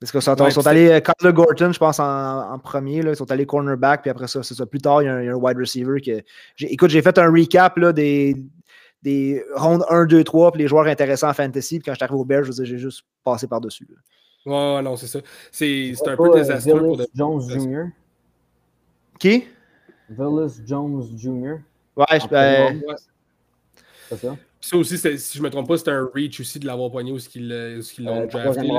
Parce qu'ils sont, sont allés, euh, Kyler Gorton, je pense, en, premier, là, ils sont allés cornerback, puis après ça, c'est ça. Plus tard, il y, a un, wide receiver que. Écoute, j'ai fait un recap là, des, des rondes 1, 2, 3, puis les joueurs intéressants en fantasy. Puis quand je suis arrivé au Bears, je veux dire, j'ai juste passé par-dessus. Ouais, non, c'est ça. C'est un peu désastreux pour de... Jones Jr. Qui? Willis Jones Jr. Ouais, je ben... C'est ça. Ça aussi, si je ne me trompe pas, c'était un reach aussi de l'avoir poigné ou ce qu'ils l'ont euh, drafté.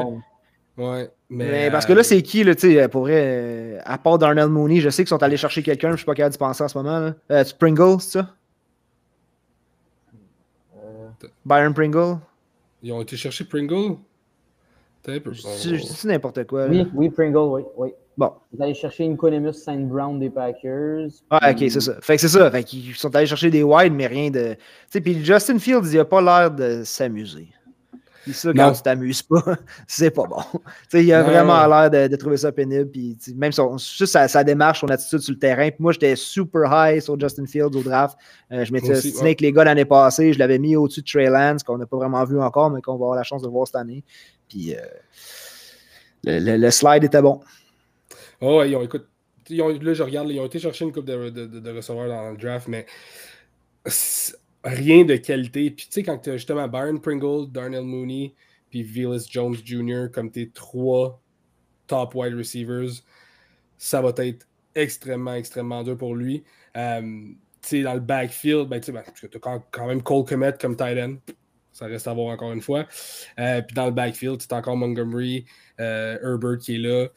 Ouais, mais, parce que là, euh, c'est qui, là, tu sais, pour vrai, euh, à part Darnell Mooney, je sais qu'ils sont allés chercher quelqu'un, je ne suis pas capable d'y penser en ce moment. Là. Euh, Pringle, c'est ça? Byron Pringle? Ils ont été chercher Pringle? C'est n'importe quoi. Oui, oui, Pringle, oui. oui. Bon. Ils sont allés chercher une Economus Saint Brown des Packers. Ah, ok, c'est ça. Fait que c'est ça. Fait qu'ils sont allés chercher des wide, mais rien de. Tu sais, puis Justin Fields, il a pas l'air de s'amuser. Puis ça, quand tu t'amuses pas, c'est pas bon. sais, il a vraiment l'air de, trouver ça pénible. Puis même son, juste sa, démarche, son attitude sur le terrain. Puis moi, j'étais super high sur Justin Fields au draft. Euh, je m'étais assigné avec les gars l'année passée. Je l'avais mis au-dessus de Trey Lance, qu'on n'a pas vraiment vu encore, mais qu'on va avoir la chance de voir cette année. Puis euh, le, slide était bon. Oh, ils ont, écoute, là, je regarde, ils ont été chercher une coupe de, receveurs dans le draft, mais rien de qualité. Puis tu sais, quand tu as justement Byron Pringle, Darnell Mooney, puis Velas Jones Jr. comme tes trois top wide receivers, ça va être extrêmement, extrêmement dur pour lui. Euh, tu sais, dans le backfield, ben, tu ben, as quand même Cole Komet comme tight end. Ça reste à voir encore une fois. Euh, puis dans le backfield, as encore Montgomery, euh, Herbert qui est là.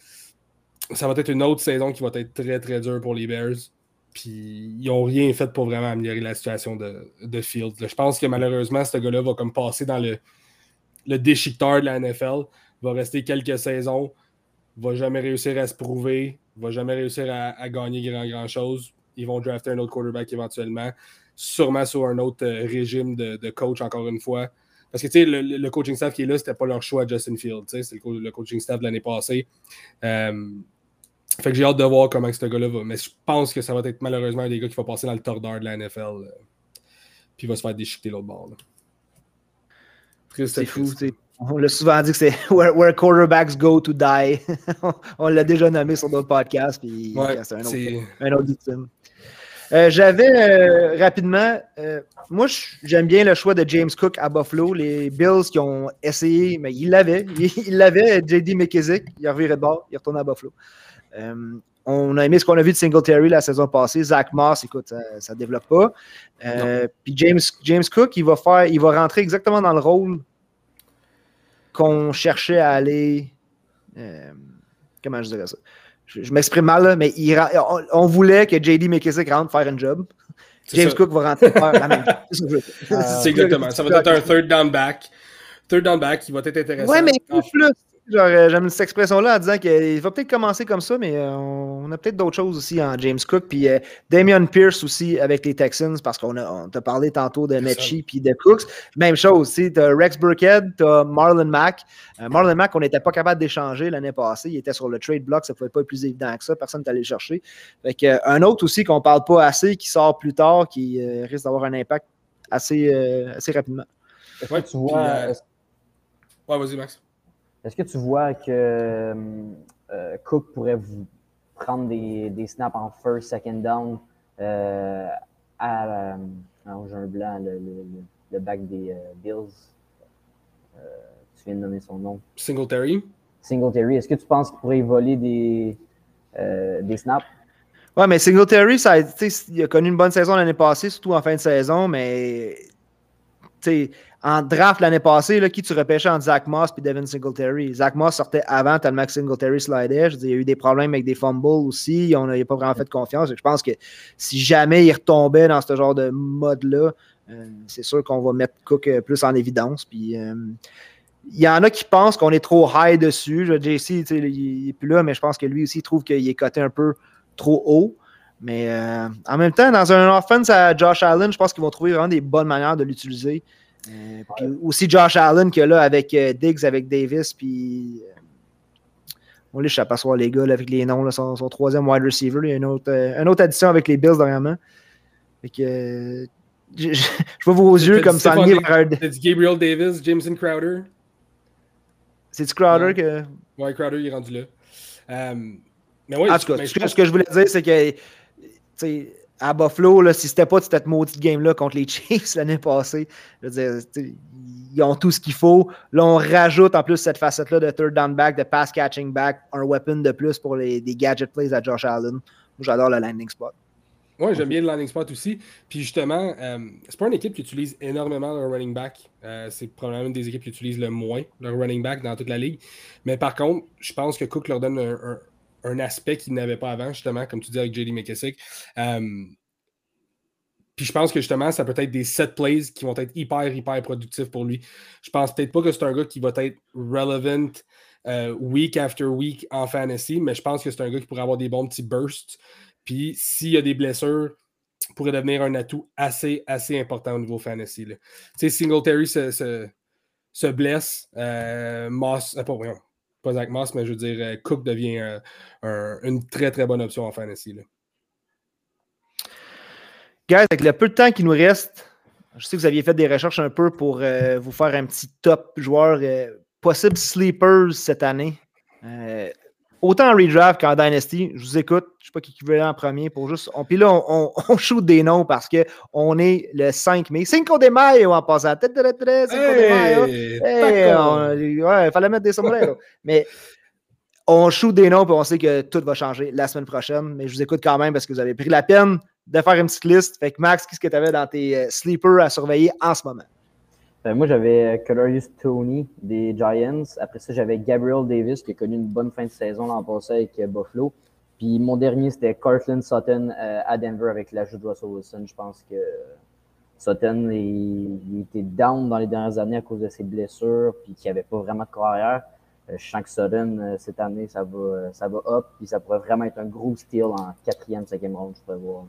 Ça va être une autre saison qui va être très, très dure pour les Bears. Puis ils n'ont rien fait pour vraiment améliorer la situation de, de Fields. je pense que malheureusement, ce gars-là va comme passer dans le, le déchiqueteur de la NFL. Va rester quelques saisons. Va jamais réussir à se prouver. Va jamais réussir à, gagner grand, grand chose. Ils vont drafter un autre quarterback éventuellement. Sûrement sur un autre euh, régime de, coach, encore une fois. Parce que le, le, coaching staff qui est là, c'était pas leur choix, Justin Fields. C'est le, le, coaching staff de l'année passée. Euh, fait que j'ai hâte de voir comment ce gars-là va. Mais je pense que ça va être malheureusement un des gars qui va passer dans le tordeur de la NFL. Euh, puis il va se faire déchiqueter l'autre bord. C'est fou. On l'a souvent dit que c'est where, quarterbacks go to die. on l'a déjà nommé sur d'autres podcasts. Puis c'est un autre, un autre euh, J'avais euh, rapidement, moi j'aime bien le choix de James Cook à Buffalo. Les Bills qui ont essayé, mais ils l'avaient. Ils l'avaient, JD McKissick, il a reviré de bord, il est retourné à Buffalo. Euh, on a aimé ce qu'on a vu de Singletary la saison passée. Zach Moss, écoute, ça ne développe pas. Euh, puis James, James Cook, il va, faire, il va rentrer exactement dans le rôle qu'on cherchait à aller. Euh, comment je dirais ça? Je, m'exprime mal, mais on, voulait que JD McKissick rentre faire un job. James Cook va rentrer faire la même chose. C'est exactement. Ça va être un third down back. Third down back, il va être intéressant. Ouais, mais plus, j'aime cette expression-là en disant qu'il va peut-être commencer comme ça, mais on a peut-être d'autres choses aussi en James Cook. Puis Damian Pierce aussi avec les Texans, parce qu'on a, t'a parlé tantôt de Mechie puis de Cooks. Même chose, tu as Rex Burkhead, tu as Marlon Mack. Marlon Mack, on n'était pas capable d'échanger l'année passée. Il était sur le trade block, ça ne pouvait pas être plus évident que ça. Personne n'est allé le chercher. Fait un autre aussi qu'on ne parle pas assez, qui sort plus tard, qui risque d'avoir un impact assez, assez rapidement. Ouais, tu vois. Ouais, vas-y, Max. Est-ce que tu vois que euh, Cook pourrait vous prendre des, des, snaps en first, second down euh, à. Euh, j'ai un blanc, le, le, le, back des euh, Bills? Euh, tu viens de donner son nom. Singletary. Singletary. Est-ce que tu penses qu'il pourrait voler des, des snaps? Ouais, mais Singletary, ça a, il a connu une bonne saison l'année passée, surtout en fin de saison, mais en draft l'année passée, là, qui tu repêchais entre Zach Moss et Devin Singletary? Zach Moss sortait avant tellement que Singletary slidait. Je il y a eu des problèmes avec des fumbles aussi. On n'a pas vraiment fait de confiance. Je pense que si jamais il retombait dans ce genre de mode-là, euh, c'est sûr qu'on va mettre Cook euh, plus en évidence. Euh, il y en a qui pensent qu'on est trop high dessus. JC, il n'est plus là, mais je pense que lui aussi il trouve qu'il est coté un peu trop haut. Mais en même temps, dans un offense à Josh Allen, je pense qu'ils vont trouver vraiment des bonnes manières de l'utiliser. Euh, puis aussi Josh Allen qui est là avec euh, Diggs, avec Davis, puis. On les pas soir les gars avec les noms, là, son, troisième wide receiver. Il y a une autre, euh, une autre addition avec les Bills dernièrement. Fait que. Je, je, vois vos yeux comme ça. C'est Gabriel Davis, Jameson Crowder? C'est-tu Crowder que. Ouais, Crowder, il est rendu là. mais ouais, en tout cas, ce que je voulais dire, c'est que à Buffalo, là, si c'était pas cette maudite game-là contre les Chiefs l'année passée, ils ont tout ce qu'il faut. Là, on rajoute en plus cette facette-là de third down back, de pass catching back, un weapon de plus pour les, gadget plays à Josh Allen. J'adore le landing spot. Oui, j'aime bien le landing spot aussi. Puis justement, euh, c'est pas une équipe qui utilise énormément leur running back. Euh, c'est probablement une des équipes qui utilise le moins leur running back dans toute la ligue. Mais par contre, je pense que Cook leur donne un un aspect qu'il n'avait pas avant, justement, comme tu dis avec JD McKissick. Euh, puis je pense que justement, ça peut être des set plays qui vont être hyper, hyper productifs pour lui. Je pense peut-être pas que c'est un gars qui va être relevant euh, week after week en fantasy, mais je pense que c'est un gars qui pourrait avoir des bons petits bursts. Puis s'il y a des blessures, pourrait devenir un atout assez, assez important au niveau fantasy. Tu sais, Singletary se, se, blesse. Euh, Moss, pas, pas Zach Moss, mais je veux dire, euh, Cook devient une très très bonne option en fantasy. Là. Guys, avec le peu de temps qui nous reste, je sais que vous aviez fait des recherches un peu pour euh, vous faire un petit top joueur euh, possible sleepers cette année autant en redraft qu'en Dynasty, je vous écoute. Je ne sais pas qui veut en premier pour juste. On, puis là, on, on, shoot des noms parce qu'on est le 5 mai. Cinco de Mayo en passant. Cinco de Mayo. Ouais, il fallait mettre des sombreros. Mais on shoot des noms et on sait que tout va changer la semaine prochaine. Mais je vous écoute quand même parce que vous avez pris la peine de faire une petite liste. Fait que Max, qu'est-ce que tu avais dans tes euh, sleepers à surveiller en ce moment? Ben, moi, j'avais Colorius Tony des Giants. Après ça, j'avais Gabriel Davis qui a connu une bonne fin de saison l'an passé avec euh, Buffalo. Puis mon dernier, c'était Cortland Sutton euh, à Denver avec l'ajout de Russell Wilson. Je pense que Sutton, il, était down dans les dernières années à cause de ses blessures, puis qu'il n'y avait pas vraiment de carrière. Euh, je sens que Sutton, cette année, ça va, ça va up, puis ça pourrait vraiment être un gros steal en quatrième, cinquième round, je pourrais voir.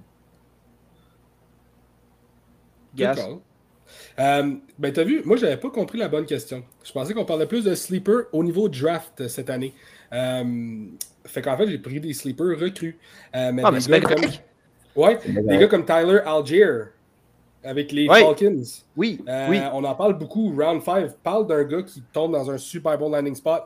Yes. Euh, ben, t'as vu, moi, j'avais pas compris la bonne question. Je pensais qu'on parlait plus de sleeper au niveau draft cette année. Euh, fait qu'en fait, j'ai pris des sleepers recrues. Euh, mais ah, des gars comme... Ouais, des gars comme Tyler Algier avec les Falcons. Oui, oui. On en parle beaucoup. Round 5 parle d'un gars qui tombe dans un super bon landing spot.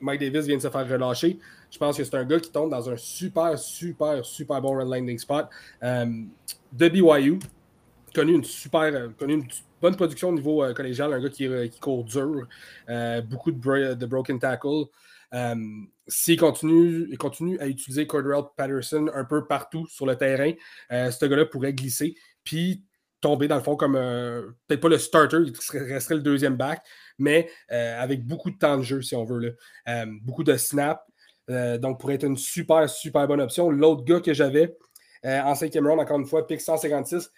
Mike Davis vient de se faire relâcher. Je pense que c'est un gars qui tombe dans un super, super, super bon landing spot. de BYU, connu une super, euh, connu une bonne production au niveau euh, collégial, un gars qui, euh, qui court dur, beaucoup de, de, broken tackle. S'il continue, continue à utiliser Cordell Patterson un peu partout sur le terrain, ce gars-là pourrait glisser, puis tomber dans le fond comme peut-être pas le starter, il resterait le deuxième back, mais avec beaucoup de temps de jeu, si on veut. Là. beaucoup de snaps. donc, pourrait être une super, super bonne option. L'autre gars que j'avais en cinquième round, encore une fois, pick 156,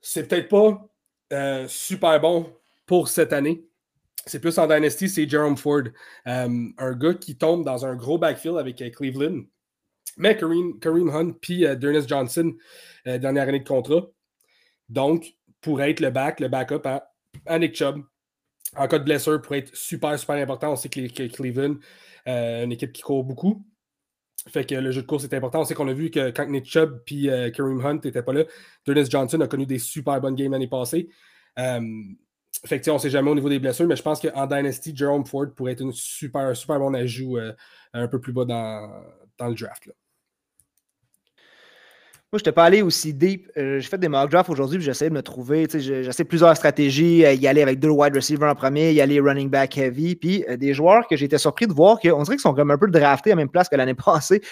c'est peut-être pas euh, super bon pour cette année. c'est plus en Dynasty, c'est Jerome Ford. Euh, un gars qui tombe dans un gros backfield avec euh, Cleveland. Mais Kareem, Kareem Hunt puis euh, Johnson, dernière année de contrat. Donc, pour être le back, le backup à, Nick Chubb. En cas de blessure, pour être super, super important. On sait que, Cleveland, une équipe qui court beaucoup. Fait que le jeu de course est important. On sait qu'on a vu que quand Nick Chubb puis Kareem Hunt n'étaient pas là, Dennis Johnson a connu des super bonnes games l'année passée. Fait on ne sait jamais au niveau des blessures, mais je pense qu'en Dynasty, Jerome Ford pourrait être une super, super bon ajout euh, un peu plus bas dans, le draft. Moi, je n'étais pas allé aussi deep. Euh, j'ai fait des mock drafts aujourd'hui, j'essaie de me trouver. J'essaie plusieurs stratégies. Euh, y aller avec deux wide receivers en premier, y aller running back heavy. Puis des joueurs que j'étais surpris de voir qu'on dirait qu'ils sont comme un peu draftés à la même place que l'année passée.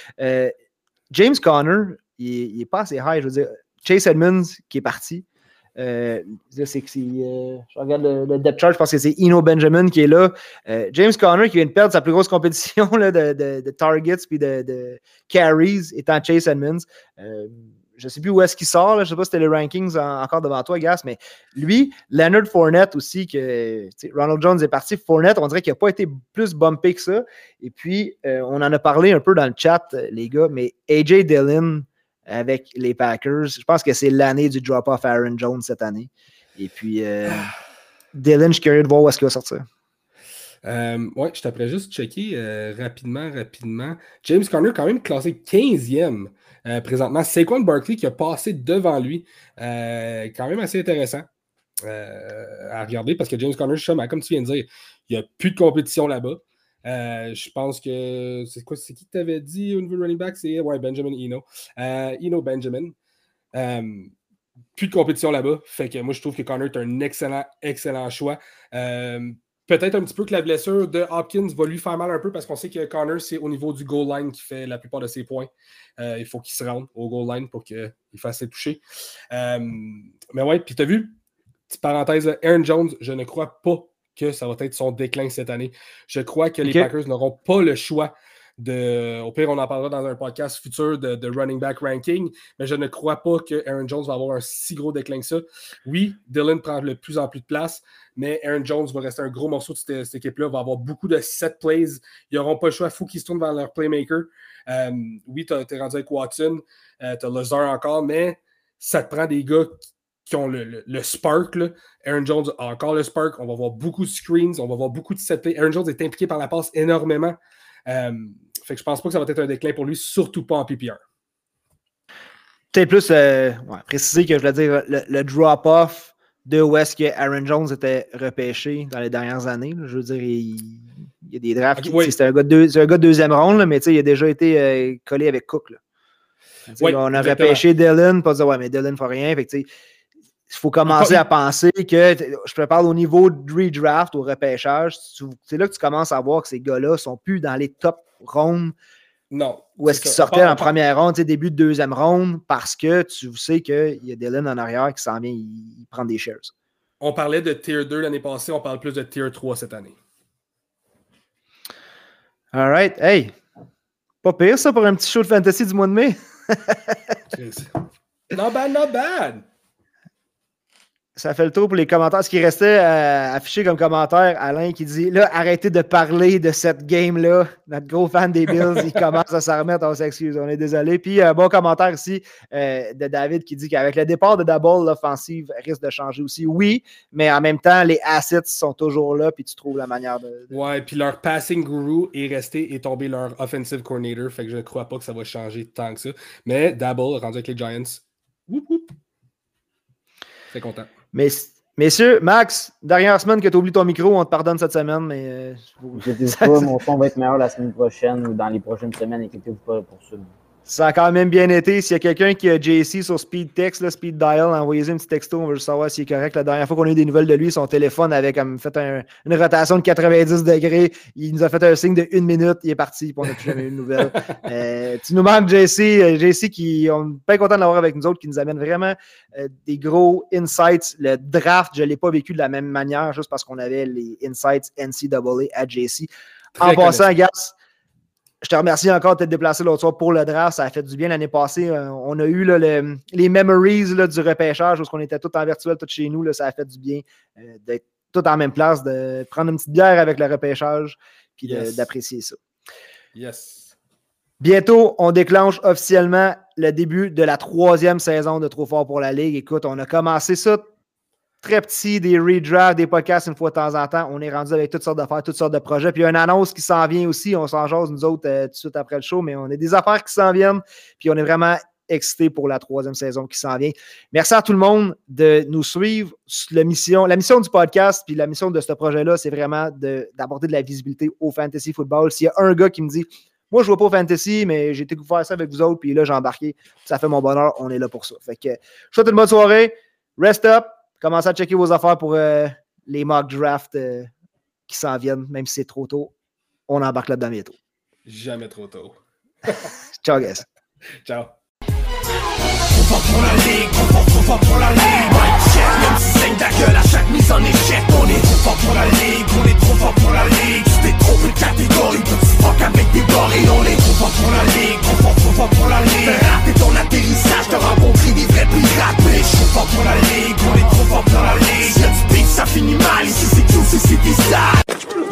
James Conner, il, n'est pas assez high. Je veux dire, Chase Edmonds qui est parti. Euh, c'est que euh, je regarde le, depth chart, je pense que c'est Eno Benjamin qui est là. Euh, James Conner qui vient de perdre sa plus grosse compétition là, de, targets puis de, carries étant Chase Edmonds. je ne sais plus où est-ce qu'il sort, je ne sais pas si c'était les rankings encore devant toi, Gas, mais lui, Leonard Fournette aussi, que Ronald Jones est parti. Fournette, on dirait qu'il n'a pas été plus bumpé que ça. Et puis, on en a parlé un peu dans le chat, les gars, mais AJ Dillon, avec les Packers. Je pense que c'est l'année du drop-off Aaron Jones cette année. Et puis, euh, Dylan, je suis curieux de voir où est-ce qu'il va sortir. Euh, ouais, je t'apprête juste checker euh, rapidement, rapidement. James Conner, quand même classé 15e euh, présentement. Saquon Barkley qui a passé devant lui. quand même assez intéressant à regarder parce que James Conner, comme tu viens de dire, il n'y a plus de compétition là-bas. Euh, je pense que c'est quoi, c'est qui t'avait dit au niveau running back? C'est Benjamin Eno. Euh, Eno Benjamin. Euh, plus de compétition là-bas. Fait que moi, je trouve que Connor est un excellent, excellent choix. Peut-être un petit peu que la blessure de Hopkins va lui faire mal un peu parce qu'on sait que Connor, c'est au niveau du goal line qui fait la plupart de ses points. il faut qu'il se rende au goal line pour qu'il fasse ses toucher. mais ouais, puis tu as vu, petite parenthèse, Aaron Jones, je ne crois pas que ça va être son déclin cette année. Je crois que les Packers n'auront pas le choix de. Au pire, on en parlera dans un podcast futur de, running back ranking, mais je ne crois pas que Aaron Jones va avoir un si gros déclin que ça. Oui, Dylan prend de plus en plus de place, mais Aaron Jones va rester un gros morceau de cette, équipe-là, va avoir beaucoup de set plays. Ils n'auront pas le choix. Il faut qu'ils se tournent vers leur playmaker. Euh, oui, tu es rendu avec Watson, euh, tu as Lazar encore, mais ça te prend des gars qui ont le, spark. Aaron Jones a encore le spark. On va voir beaucoup de screens, on va voir beaucoup de set Aaron Jones est impliqué par la passe énormément. Euh, fait que je pense pas que ça va être un déclin pour lui, surtout pas en PPR. Peut-être plus euh, préciser que je voulais dire le, drop-off de où est-ce que Aaron Jones était repêché dans les dernières années. Je veux dire, il, y a des drafts. C'est un, gars de deuxième ronde, mais il a déjà été euh, collé avec Cook. on a repêché Dylan, pas dire ouais, mais Dylan ne fait rien. Fait il faut commencer à penser que, je te parle au niveau de redraft, au repêchage, c'est là que tu commences à voir que ces gars-là ne sont plus dans les top rondes. Non. Ou est-ce qu'ils sortaient en première ronde, début de deuxième ronde, parce que tu sais qu'il y a Dylan en arrière qui s'en vient, il, prend des shares. On parlait de tier 2 l'année passée, on parle plus de tier 3 cette année. All right. Hey, pas pire ça pour un petit show de fantasy du mois de mai. not bad, not bad. Ça fait le tour pour les commentaires. Ce qui restait euh, affiché comme commentaire, Alain qui dit Là, arrêtez de parler de cette game-là. Notre gros fan des Bills, il commence à s'en remettre. On s'excuse, on est désolé. Puis, un bon commentaire ici euh, de David qui dit qu'avec le départ de Double, l'offensive risque de changer aussi. Oui, mais en même temps, les assets sont toujours là. Puis, tu trouves la manière de. Ouais, puis leur passing guru est resté et tombé leur offensive coordinator. Fait que je ne crois pas que ça va changer tant que ça. Mais Double, rendu avec les Giants, whoop, whoop. C'est content. Mais, messieurs, Max, dernière semaine que tu oublies ton micro, on te pardonne cette semaine, mais. Euh, je ne pas, mon son va être meilleur la semaine prochaine ou dans les prochaines semaines, inquiétez-vous pas pour ça. Ça a quand même bien été. S'il y a quelqu'un qui a JC sur Speed Text, là, Speed Dial, envoyez-lui un petit texto, on veut juste savoir s'il est correct. La dernière fois qu'on a eu des nouvelles de lui, son téléphone avait comme fait une rotation de 90 degrés. Il nous a fait un signe de une minute, il est parti, puis on n'a plus jamais eu de nouvelles. Euh, tu nous manques JC, euh, JC qui, on est pas content de l'avoir avec nous autres, qui nous amène vraiment euh, des gros insights. Le draft, je ne l'ai pas vécu de la même manière, juste parce qu'on avait les insights NCAA à JC. en passant, gars, je te remercie encore de t'être déplacé l'autre soir pour le draft. Ça a fait du bien l'année passée. Euh, on a eu les memories du repêchage où on était tout en virtuel, tout chez nous. Là, ça a fait du bien euh, d'être tout en même place, de prendre une petite bière avec le repêchage, puis Yes. d'apprécier ça. Yes. Bientôt, on déclenche officiellement le début de la troisième saison de Trop Fort pour la Ligue. Écoute, on a commencé ça très petit, des redrafts, des podcasts une fois de temps en temps. On est rendu avec toutes sortes d'affaires, toutes sortes de projets. Puis il y a une annonce qui s'en vient aussi. On s'en jase, nous autres, euh, tout de suite après le show, mais on a des affaires qui s'en viennent. Puis on est vraiment excités pour la troisième saison qui s'en vient. Merci à tout le monde de nous suivre. La mission, la mission du podcast, puis la mission de ce projet-là, c'est vraiment de- d'apporter de, la visibilité au fantasy football. S'il y a un gars qui me dit moi, je ne joue pas au fantasy, mais j'ai faire ça avec vous autres, puis là, j'ai embarqué. Ça fait mon bonheur. On est là pour ça. Fait que, je souhaite une bonne soirée. Rest up. Commencez à checker vos affaires pour euh, les mock drafts euh, qui s'en viennent, même si c'est trop tôt. On embarque là-dedans bientôt. Jamais trop tôt. Ciao, guys. Ciao. Même si saigne ta gueule à chaque mise en échec On est trop fort pour la ligue, on est trop fort pour la ligue. Tu t'es trompé de catégorie, petit fuck avec des gorilles On est trop fort pour la ligue, trop fort, trop fort pour la ligue. T'as ton atterrissage, t'as rencontré des vrais pirates Mais je suis fort pour la ligue, on est trop fort pour la ligue. Si y'a du ça finit mal, ici c'est tout, ici c'est des